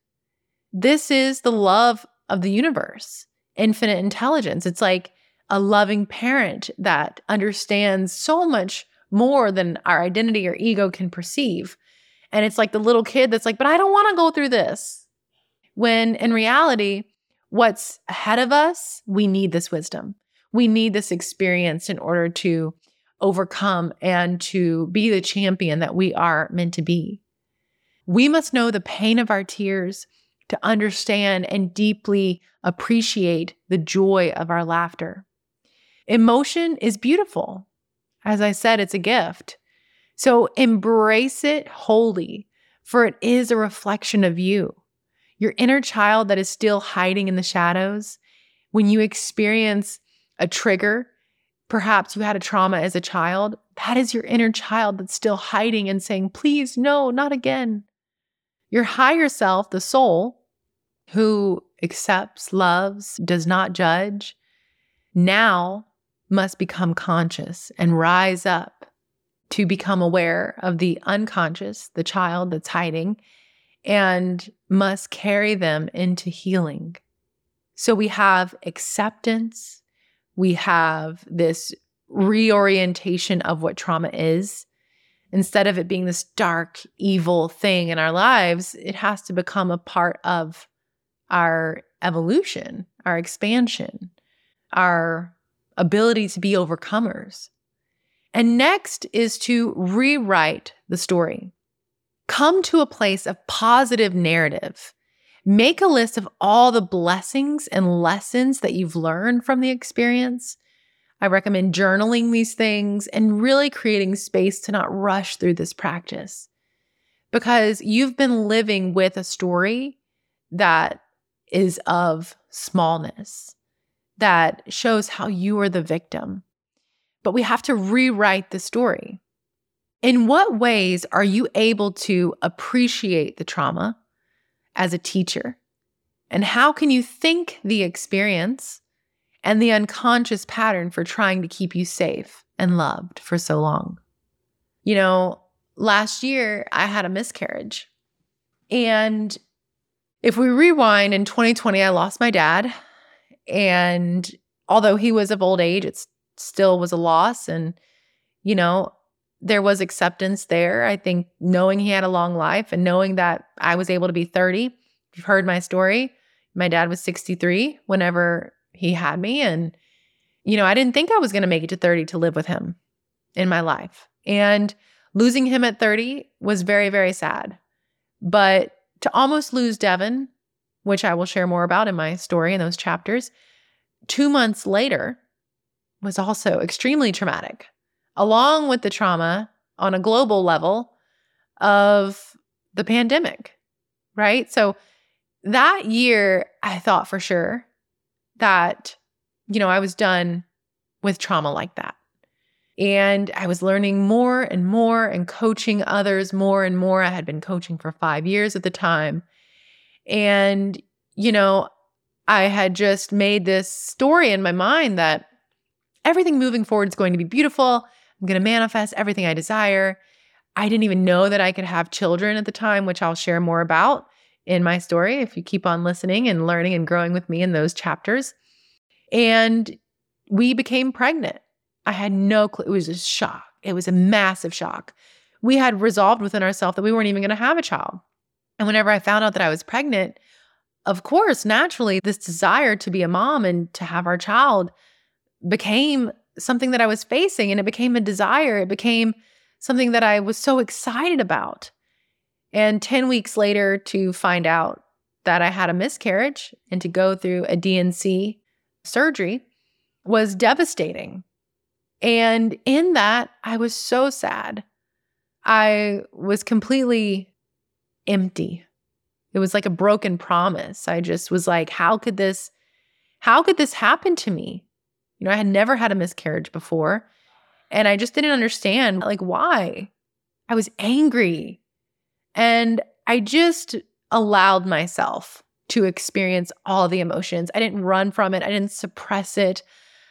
This is the love of the universe, infinite intelligence. It's like a loving parent that understands so much more than our identity or ego can perceive. And it's like the little kid that's like, but I don't want to go through this. When in reality, what's ahead of us, we need this wisdom. We need this experience in order to overcome and to be the champion that we are meant to be. We must know the pain of our tears to understand and deeply appreciate the joy of our laughter. Emotion is beautiful. As I said, it's a gift. So embrace it wholly, for it is a reflection of you. Your inner child that is still hiding in the shadows. When you experience a trigger, perhaps you had a trauma as a child, that is your inner child that's still hiding and saying, please, no, not again. Your higher self, the soul, who accepts, loves, does not judge, now must become conscious and rise up to become aware of the unconscious, the child that's hiding, and must carry them into healing. So we have acceptance, we have this reorientation of what trauma is. Instead of it being this dark, evil thing in our lives, it has to become a part of our evolution, our expansion, our ability to be overcomers. And next is to rewrite the story. Come to a place of positive narrative. Make a list of all the blessings and lessons that you've learned from the experience. I recommend journaling these things and really creating space to not rush through this practice because you've been living with a story that is of smallness that shows how you are the victim. But we have to rewrite the story. In what ways are you able to appreciate the trauma as a teacher? And how can you think the experience and the unconscious pattern for trying to keep you safe and loved for so long? You know, last year I had a miscarriage. And if we rewind in 2020, I lost my dad. And although he was of old age, it still was a loss. And, you know, there was acceptance there. I think knowing he had a long life and knowing that I was able to be 30. You've heard my story. My dad was 63 whenever he had me. And, you know, I didn't think I was going to make it to 30 to live with him in my life. And losing him at 30 was very, very sad. But to almost lose Devin, which I will share more about in my story in those chapters, two months later was also extremely traumatic, along with the trauma on a global level of the pandemic, right? So that year, I thought for sure that, you know, I was done with trauma like that. And I was learning more and more and coaching others more and more. I had been coaching for five years at the time. And, you know, I had just made this story in my mind that everything moving forward is going to be beautiful. I'm going to manifest everything I desire. I didn't even know that I could have children at the time, which I'll share more about in my story if you keep on listening and learning and growing with me in those chapters. And we became pregnant. I had no clue. It was a shock. It was a massive shock. We had resolved within ourselves that we weren't even going to have a child. And whenever I found out that I was pregnant, of course, naturally, this desire to be a mom and to have our child became something that I was facing and it became a desire. It became something that I was so excited about. And 10 weeks later, to find out that I had a miscarriage and to go through a D&C surgery was devastating. And in that, I was so sad. I was completely empty. It was like a broken promise. I just was like, how could this how could this happen to me? You know, I had never had a miscarriage before, and I just didn't understand like why. I was angry. And I just allowed myself to experience all the emotions. I didn't run from it. I didn't suppress it.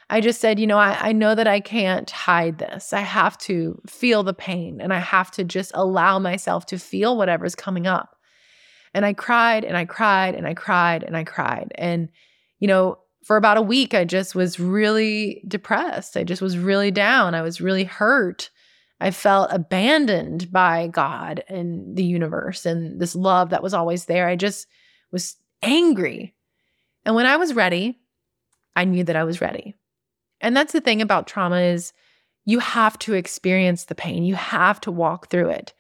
I just said, you know, I, I know that I can't hide this. I have to feel the pain and I have to just allow myself to feel whatever's coming up. And I cried and I cried and I cried and I cried. And, you know, for about a week, I just was really depressed. I just was really down. I was really hurt. I felt abandoned by God and the universe and this love that was always there. I just was angry. And when I was ready, I knew that I was ready. And that's the thing about trauma is you have to experience the pain. You have to walk through it.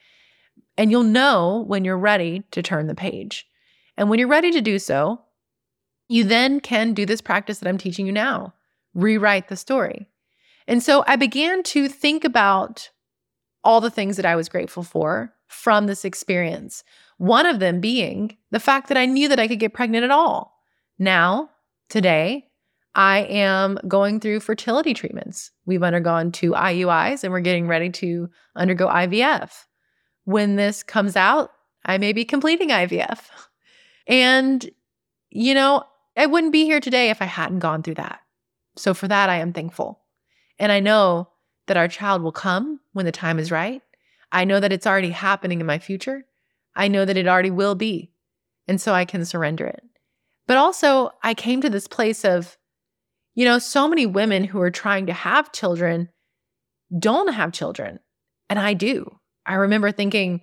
And you'll know when you're ready to turn the page. And when you're ready to do so, you then can do this practice that I'm teaching you now rewrite the story. And so I began to think about all the things that I was grateful for from this experience. One of them being the fact that I knew that I could get pregnant at all. Now, today, I am going through fertility treatments. We've undergone two IUIs and we're getting ready to undergo IVF. When this comes out, I may be completing IVF. And, you know, I wouldn't be here today if I hadn't gone through that. So for that, I am thankful. And I know that our child will come when the time is right. I know that it's already happening in my future. I know that it already will be. And so I can surrender it. But also, I came to this place of, you know, so many women who are trying to have children don't have children. And I do. I remember thinking,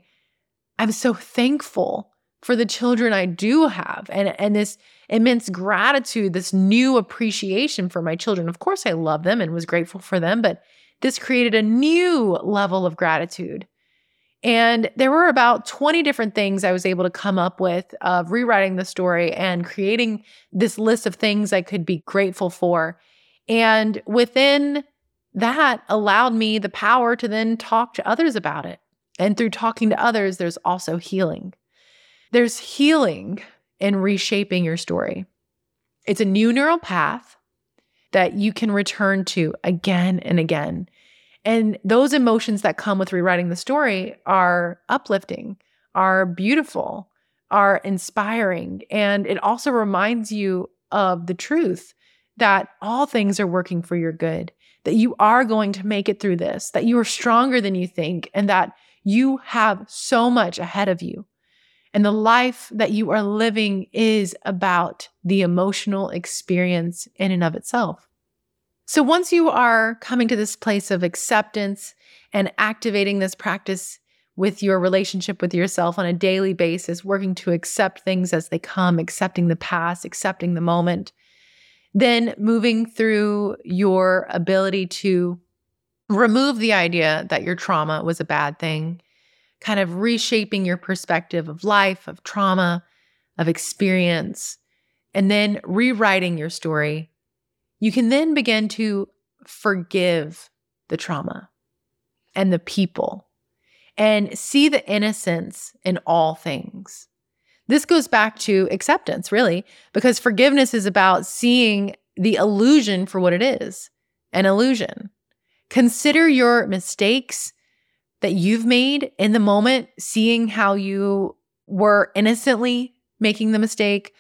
I'm so thankful for the children I do have and, and this immense gratitude, this new appreciation for my children. Of course, I love them and was grateful for them, but this created a new level of gratitude. And there were about 20 different things I was able to come up with of rewriting the story and creating this list of things I could be grateful for. And within that allowed me the power to then talk to others about it. And through talking to others, there's also healing. There's healing in reshaping your story. It's a new neural path that you can return to again and again. And those emotions that come with rewriting the story are uplifting, are beautiful, are inspiring. And it also reminds you of the truth that all things are working for your good, that you are going to make it through this, that you are stronger than you think, and that you have so much ahead of you. And the life that you are living is about the emotional experience in and of itself. So once you are coming to this place of acceptance and activating this practice with your relationship with yourself on a daily basis, working to accept things as they come, accepting the past, accepting the moment, then moving through your ability to remove the idea that your trauma was a bad thing, kind of reshaping your perspective of life, of trauma, of experience, and then rewriting your story, you can then begin to forgive the trauma and the people and see the innocence in all things. This goes back to acceptance, really, because forgiveness is about seeing the illusion for what it is an illusion. Consider your mistakes that you've made in the moment, seeing how you were innocently making the mistake,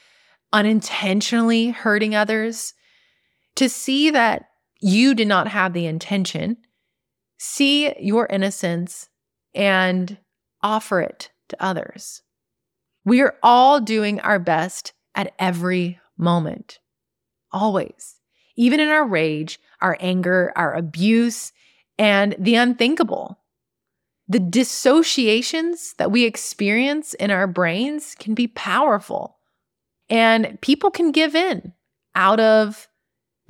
unintentionally hurting others, to see that you did not have the intention, see your innocence and offer it to others. We are all doing our best at every moment, always, even in our rage, our anger, our abuse, and the unthinkable. The dissociations that we experience in our brains can be powerful, and people can give in out of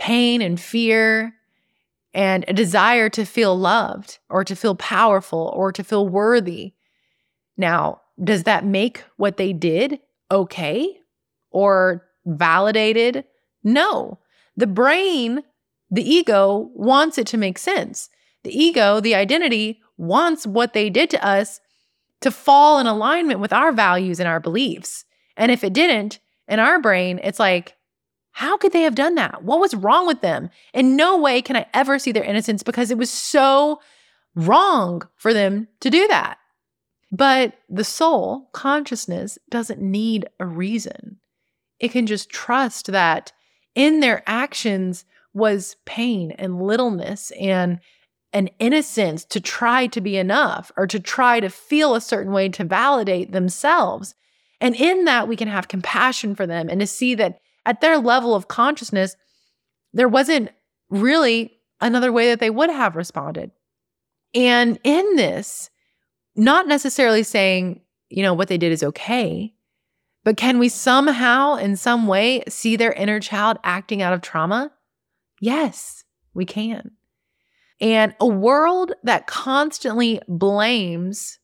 pain and fear and a desire to feel loved or to feel powerful or to feel worthy. Now, does that make what they did okay or validated? No. The brain, the ego, wants it to make sense. The ego, the identity, wants what they did to us to fall in alignment with our values and our beliefs. And if it didn't, in our brain, it's like, how could they have done that? What was wrong with them? In no way can I ever see their innocence because it was so wrong for them to do that. But the soul, consciousness, doesn't need a reason. It can just trust that in their actions was pain and littleness and an innocence to try to be enough or to try to feel a certain way to validate themselves. And in that, we can have compassion for them and to see that at their level of consciousness, there wasn't really another way that they would have responded. And in this, not necessarily saying, you know, what they did is okay, but can we somehow, in some way, see their inner child acting out of trauma? Yes, we can. And a world that constantly blames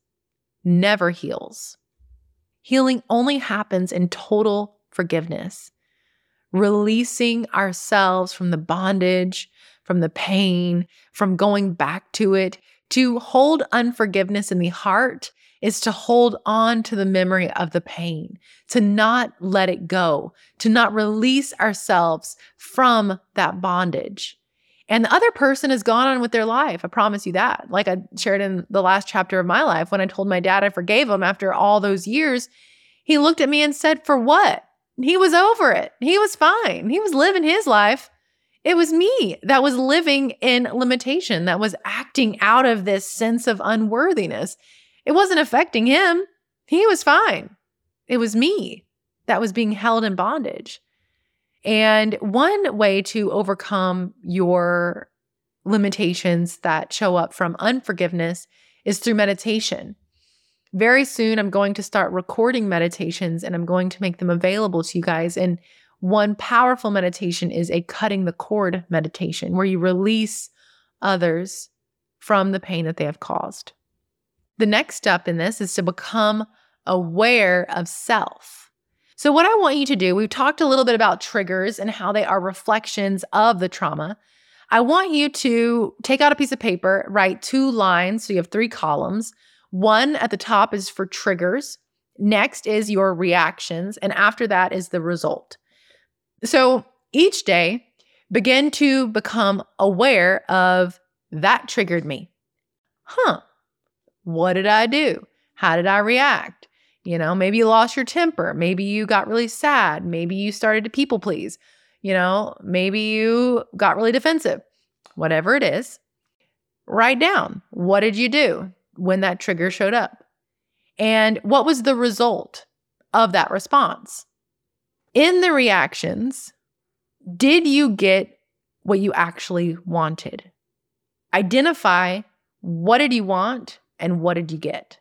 never heals. Healing only happens in total forgiveness releasing ourselves from the bondage, from the pain, from going back to it. To hold unforgiveness in the heart is to hold on to the memory of the pain, to not let it go, to not release ourselves from that bondage. And the other person has gone on with their life. I promise you that. Like I shared in the last chapter of my life, when I told my dad I forgave him after all those years, he looked at me and said, For what? He was over it. He was fine. He was living his life. It was me that was living in limitation, that was acting out of this sense of unworthiness. It wasn't affecting him. He was fine. It was me that was being held in bondage. And one way to overcome your limitations that show up from unforgiveness is through meditation. Very soon, I'm going to start recording meditations and I'm going to make them available to you guys. And one powerful meditation is a cutting the cord meditation, where you release others from the pain that they have caused. The next step in this is to become aware of self. So, what I want you to do, we've talked a little bit about triggers and how they are reflections of the trauma. I want you to take out a piece of paper, write two lines. So, you have three columns one at the top is for triggers. Next is your reactions. And after that is the result. So each day, begin to become aware of that triggered me. Huh. What did I do? How did I react? You know, maybe you lost your temper. Maybe you got really sad. Maybe you started to people please. You know, maybe you got really defensive. Whatever it is, write down what did you do? When that trigger showed up? And what was the result of that response? In the reactions, did you get what you actually wanted. Identify what did you want and what did you get?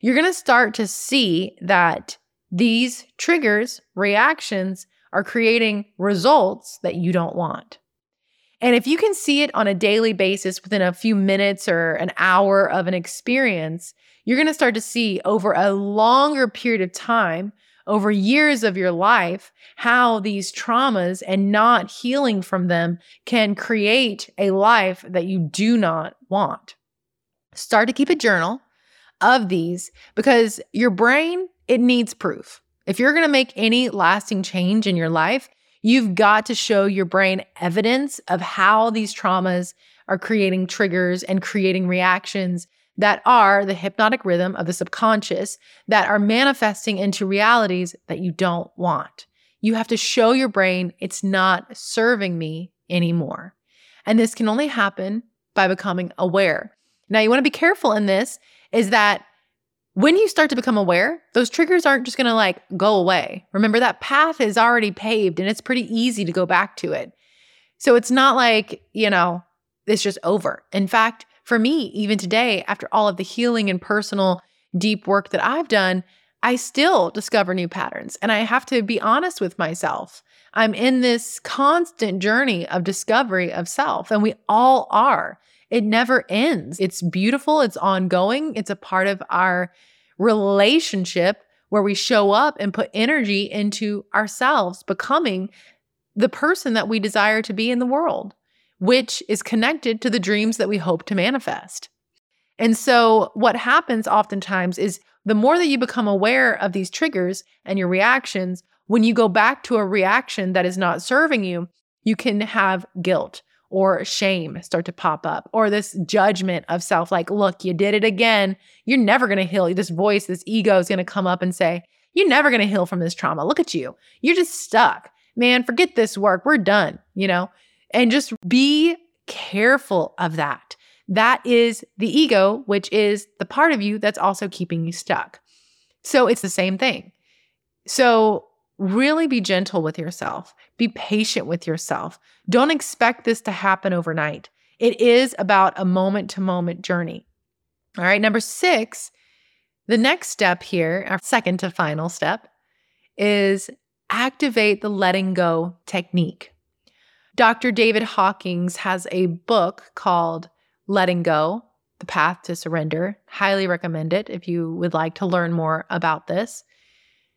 You're going to start to see that these triggers, reactions are creating results that you don't want. And if you can see it on a daily basis within a few minutes or an hour of an experience, you're going to start to see over a longer period of time, over years of your life, how these traumas and not healing from them can create a life that you do not want. Start to keep a journal of these because your brain, it needs proof. If you're going to make any lasting change in your life, you've got to show your brain evidence of how these traumas are creating triggers and creating reactions that are the hypnotic rhythm of the subconscious that are manifesting into realities that you don't want. You have to show your brain it's not serving me anymore. And this can only happen by becoming aware. Now, you want to be careful in this is that when you start to become aware, those triggers aren't just going to like go away. Remember, that path is already paved and it's pretty easy to go back to it. So it's not like, you know, it's just over. In fact, for me, even today, after all of the healing and personal deep work that I've done, I still discover new patterns. And I have to be honest with myself. I'm in this constant journey of discovery of self, and we all are. It never ends. It's beautiful, it's ongoing, it's a part of our relationship where we show up and put energy into ourselves, becoming the person that we desire to be in the world, which is connected to the dreams that we hope to manifest. And so, what happens oftentimes is the more that you become aware of these triggers and your reactions, when you go back to a reaction that is not serving you, you can have guilt or shame start to pop up or this judgment of self like look you did it again. You're never going to heal. This voice this ego is going to come up and say you're never going to heal from this trauma. Look at you. You're just stuck. Man forget this work. We're done you know? And just be careful of that. That is the ego which is the part of you that's also keeping you stuck. So it's the same thing. So really be gentle with yourself be patient with yourself. Don't expect this to happen overnight. It is about a moment to moment journey. All right, number six, the next step here, our second to final step, is activate the letting go technique. Dr. David Hawkins has a book called Letting Go The Path to Surrender. Highly recommend it if you would like to learn more about this.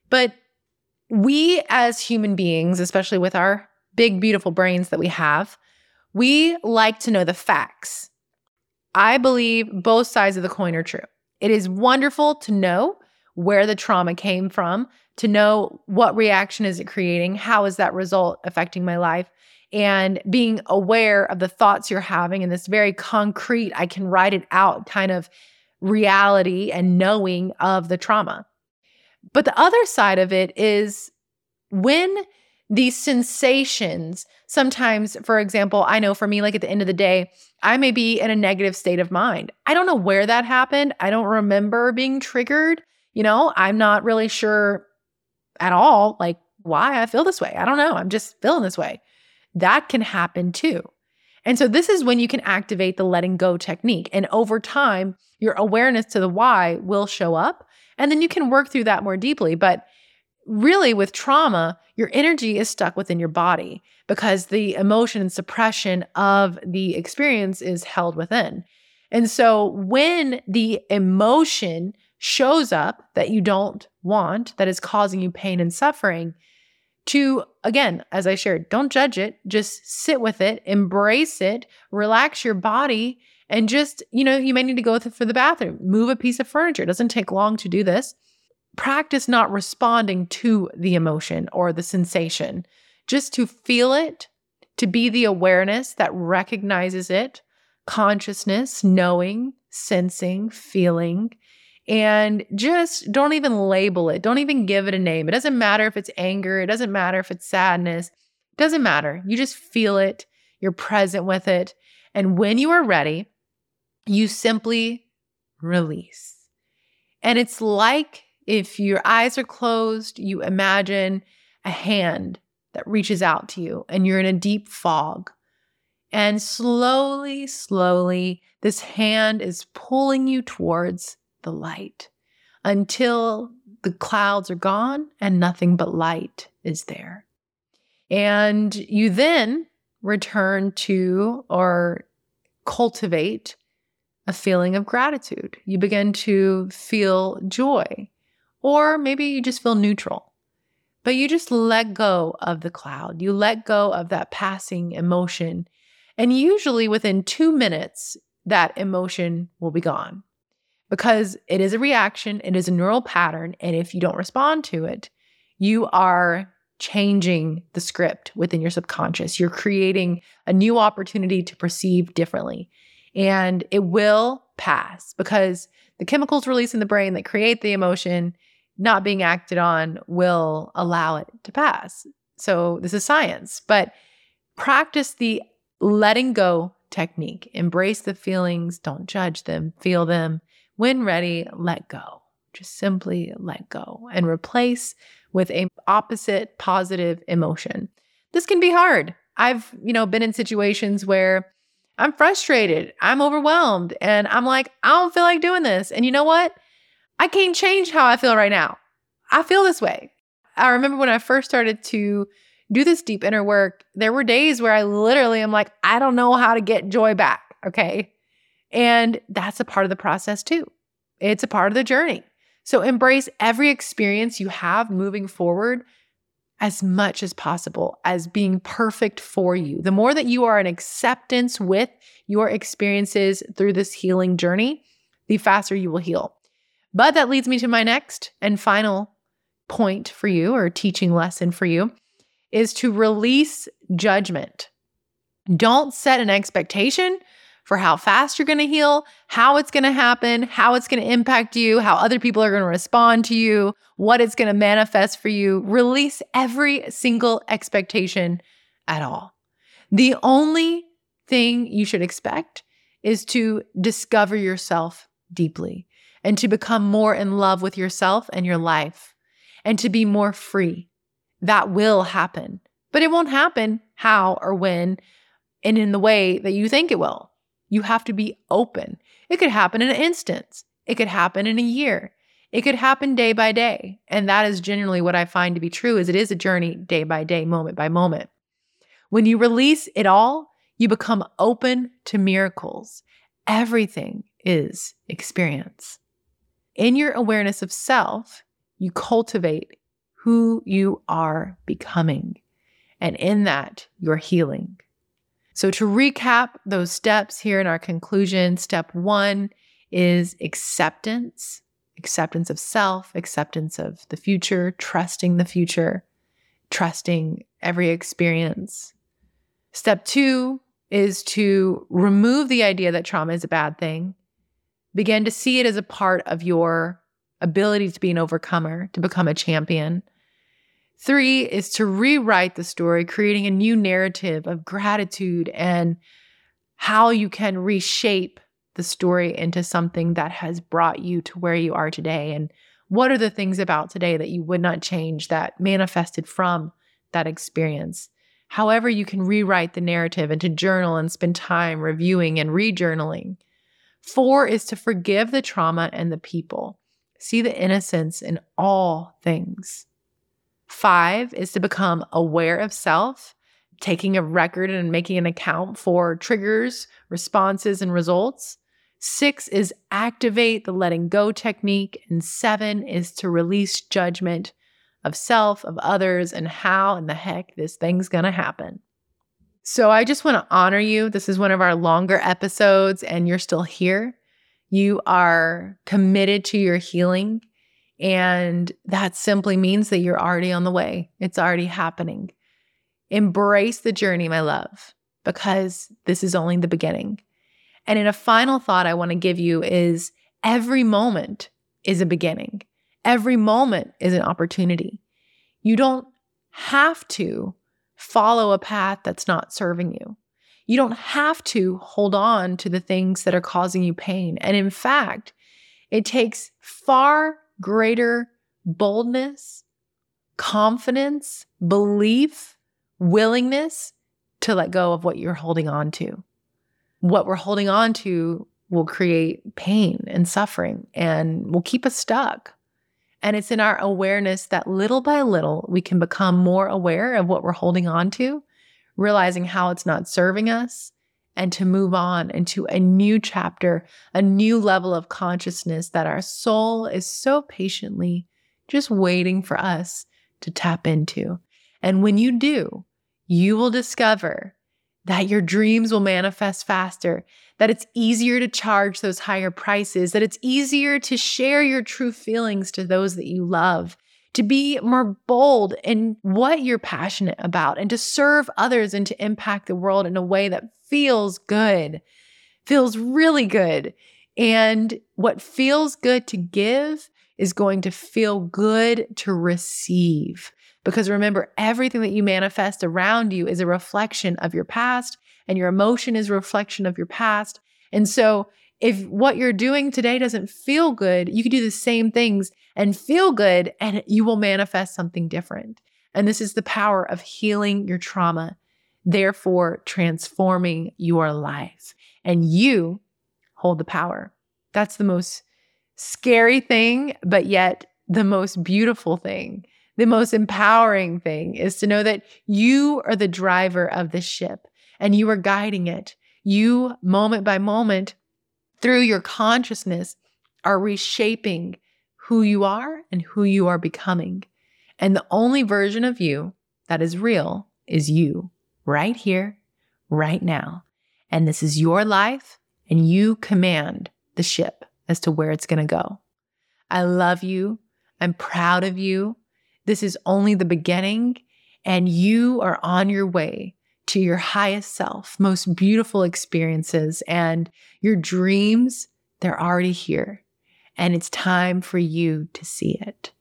But we as human beings, especially with our big, beautiful brains that we have, we like to know the facts. I believe both sides of the coin are true. It is wonderful to know where the trauma came from, to know what reaction is it creating, how is that result affecting my life, and being aware of the thoughts you're having in this very concrete, I can write it out kind of reality and knowing of the trauma. But the other side of it is when these sensations, sometimes, for example, I know for me, like at the end of the day, I may be in a negative state of mind. I don't know where that happened. I don't remember being triggered. You know, I'm not really sure at all, like why I feel this way. I don't know. I'm just feeling this way. That can happen too. And so, this is when you can activate the letting go technique. And over time, your awareness to the why will show up. And then you can work through that more deeply. But really, with trauma, your energy is stuck within your body because the emotion and suppression of the experience is held within. And so, when the emotion shows up that you don't want, that is causing you pain and suffering, to again, as I shared, don't judge it, just sit with it, embrace it, relax your body, and just, you know, you may need to go for the bathroom, move a piece of furniture. It doesn't take long to do this. Practice not responding to the emotion or the sensation, just to feel it, to be the awareness that recognizes it, consciousness, knowing, sensing, feeling, and just don't even label it. Don't even give it a name. It doesn't matter if it's anger, it doesn't matter if it's sadness. It doesn't matter. You just feel it, you're present with it. And when you are ready, you simply release. And it's like if your eyes are closed, you imagine a hand that reaches out to you and you're in a deep fog And slowly, slowly, this hand is pulling you towards the light until the clouds are gone and nothing but light is there. And you then return to or cultivate a feeling of gratitude. You begin to feel joy, or maybe you just feel neutral. But you just let go of the cloud. You let go of that passing emotion. And usually within two minutes, that emotion will be gone because it is a reaction, it is a neural pattern. And if you don't respond to it, you are changing the script within your subconscious. You're creating a new opportunity to perceive differently. And it will pass because the chemicals released in the brain that create the emotion not being acted on will allow it to pass. So, this is science, but practice the letting go technique. Embrace the feelings, don't judge them, feel them. When ready, let go. Just simply let go and replace with a opposite positive emotion. This can be hard. I've, you know, been in situations where I'm frustrated, I'm overwhelmed, and I'm like, I don't feel like doing this. And you know what? I can't change how I feel right now. I feel this way. I remember when I first started to do this deep inner work, there were days where I literally am like, I don't know how to get joy back. Okay. And that's a part of the process too. It's a part of the journey. So embrace every experience you have moving forward as much as possible as being perfect for you. The more that you are in acceptance with your experiences through this healing journey, the faster you will heal. But that leads me to my next and final point for you or teaching lesson for you is to release judgment. Don't set an expectation for how fast you're going to heal, how it's going to happen, how it's going to impact you, how other people are going to respond to you, what it's going to manifest for you. Release every single expectation at all. The only thing you should expect is to discover yourself deeply and to become more in love with yourself and your life and to be more free. That will happen, but it won't happen how or when and in the way that you think it will. You have to be open. It could happen in an instance. It could happen in a year. It could happen day by day. And that is generally what I find to be true is it is a journey day by day, moment by moment. When you release it all, you become open to miracles. Everything is experience. In your awareness of self, you cultivate who you are becoming. And in that, you're healing. So, to recap those steps here in our conclusion, step one is acceptance acceptance of self, acceptance of the future, trusting the future, trusting every experience. Step two is to remove the idea that trauma is a bad thing, begin to see it as a part of your ability to be an overcomer, to become a champion. Three is to rewrite the story, creating a new narrative of gratitude and how you can reshape the story into something that has brought you to where you are today. And what are the things about today that you would not change that manifested from that experience? However, you can rewrite the narrative and to journal and spend time reviewing and rejournaling. Four is to forgive the trauma and the people. See the innocence in all things. Five is to become aware of self, taking a record and making an account for triggers, responses, and results. Six is activate the letting go technique. And seven is to release judgment of self, of others, and how in the heck this thing's gonna happen. So I just wanna honor you. This is one of our longer episodes, and you're still here. You are committed to your healing. And that simply means that you're already on the way, it's already happening. Embrace the journey, my love, because this is only the beginning. And in a final thought, I want to give you is every moment is a beginning, every moment is an opportunity. You don't have to follow a path that's not serving you. You don't have to hold on to the things that are causing you pain. And in fact, it takes far greater boldness, confidence, belief, willingness to let go of what you're holding on to. What we're holding on to will create pain and suffering and will keep us stuck. And it's in our awareness that little by little, we can become more aware of what we're holding on to, realizing how it's not serving us, and to move on into a new chapter, a new level of consciousness that our soul is so patiently just waiting for us to tap into. And when you do, you will discover that your dreams will manifest faster, that it's easier to charge those higher prices, that it's easier to share your true feelings to those that you love, to be more bold in what you're passionate about, and to serve others and to impact the world in a way that feels good, feels really good. And what feels good to give is going to feel good to receive. Because remember, everything that you manifest around you is a reflection of your past, and your emotion is a reflection of your past. And so, if what you're doing today doesn't feel good, you can do the same things and feel good, and you will manifest something different. And this is the power of healing your trauma, therefore, transforming your life. And you hold the power. That's the most scary thing, but yet the most beautiful thing the most empowering thing is to know that you are the driver of the ship and you are guiding it. You, moment by moment, through your consciousness, are reshaping who you are and who you are becoming. And the only version of you that is real is you, right here, right now. And this is your life, and you command the ship as to where it's going to go. I love you. I'm proud of you. This is only the beginning, and you are on your way to your highest self, most beautiful experiences, and your dreams, they're already here. And it's time for you to see it.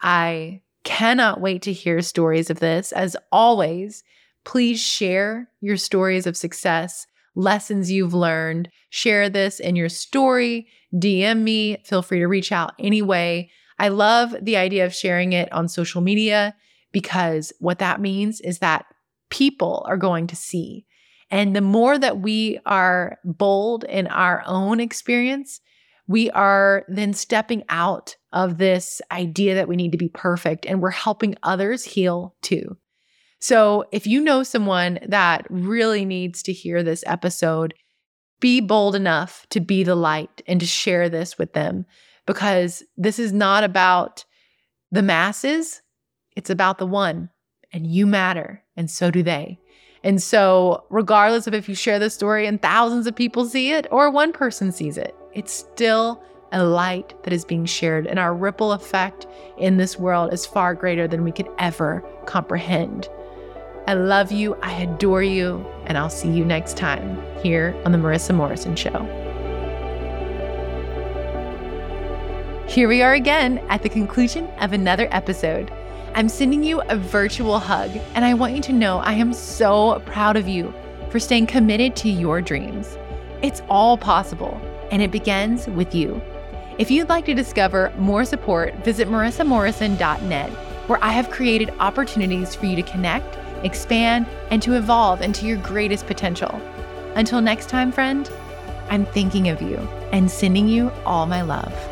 I cannot wait to hear stories of this. As always, please share your stories of success, lessons you've learned. Share this in your story, DM me, feel free to reach out anyway. I love the idea of sharing it on social media because what that means is that people are going to see. And the more that we are bold in our own experience, we are then stepping out of this idea that we need to be perfect and we're helping others heal too. So if you know someone that really needs to hear this episode, be bold enough to be the light and to share this with them because this is not about the masses, it's about the one, and you matter, and so do they. And so, regardless of if you share the story and thousands of people see it or one person sees it, it's still a light that is being shared. And our ripple effect in this world is far greater than we could ever comprehend. I love you. I adore you. And I'll see you next time here on The Marissa Morrison Show. Here we are again at the conclusion of another episode. I'm sending you a virtual hug, and I want you to know I am so proud of you for staying committed to your dreams. It's all possible, and it begins with you. If you'd like to discover more support, visit marissamorrison.net, where I have created opportunities for you to connect, expand, and to evolve into your greatest potential. Until next time, friend, I'm thinking of you and sending you all my love.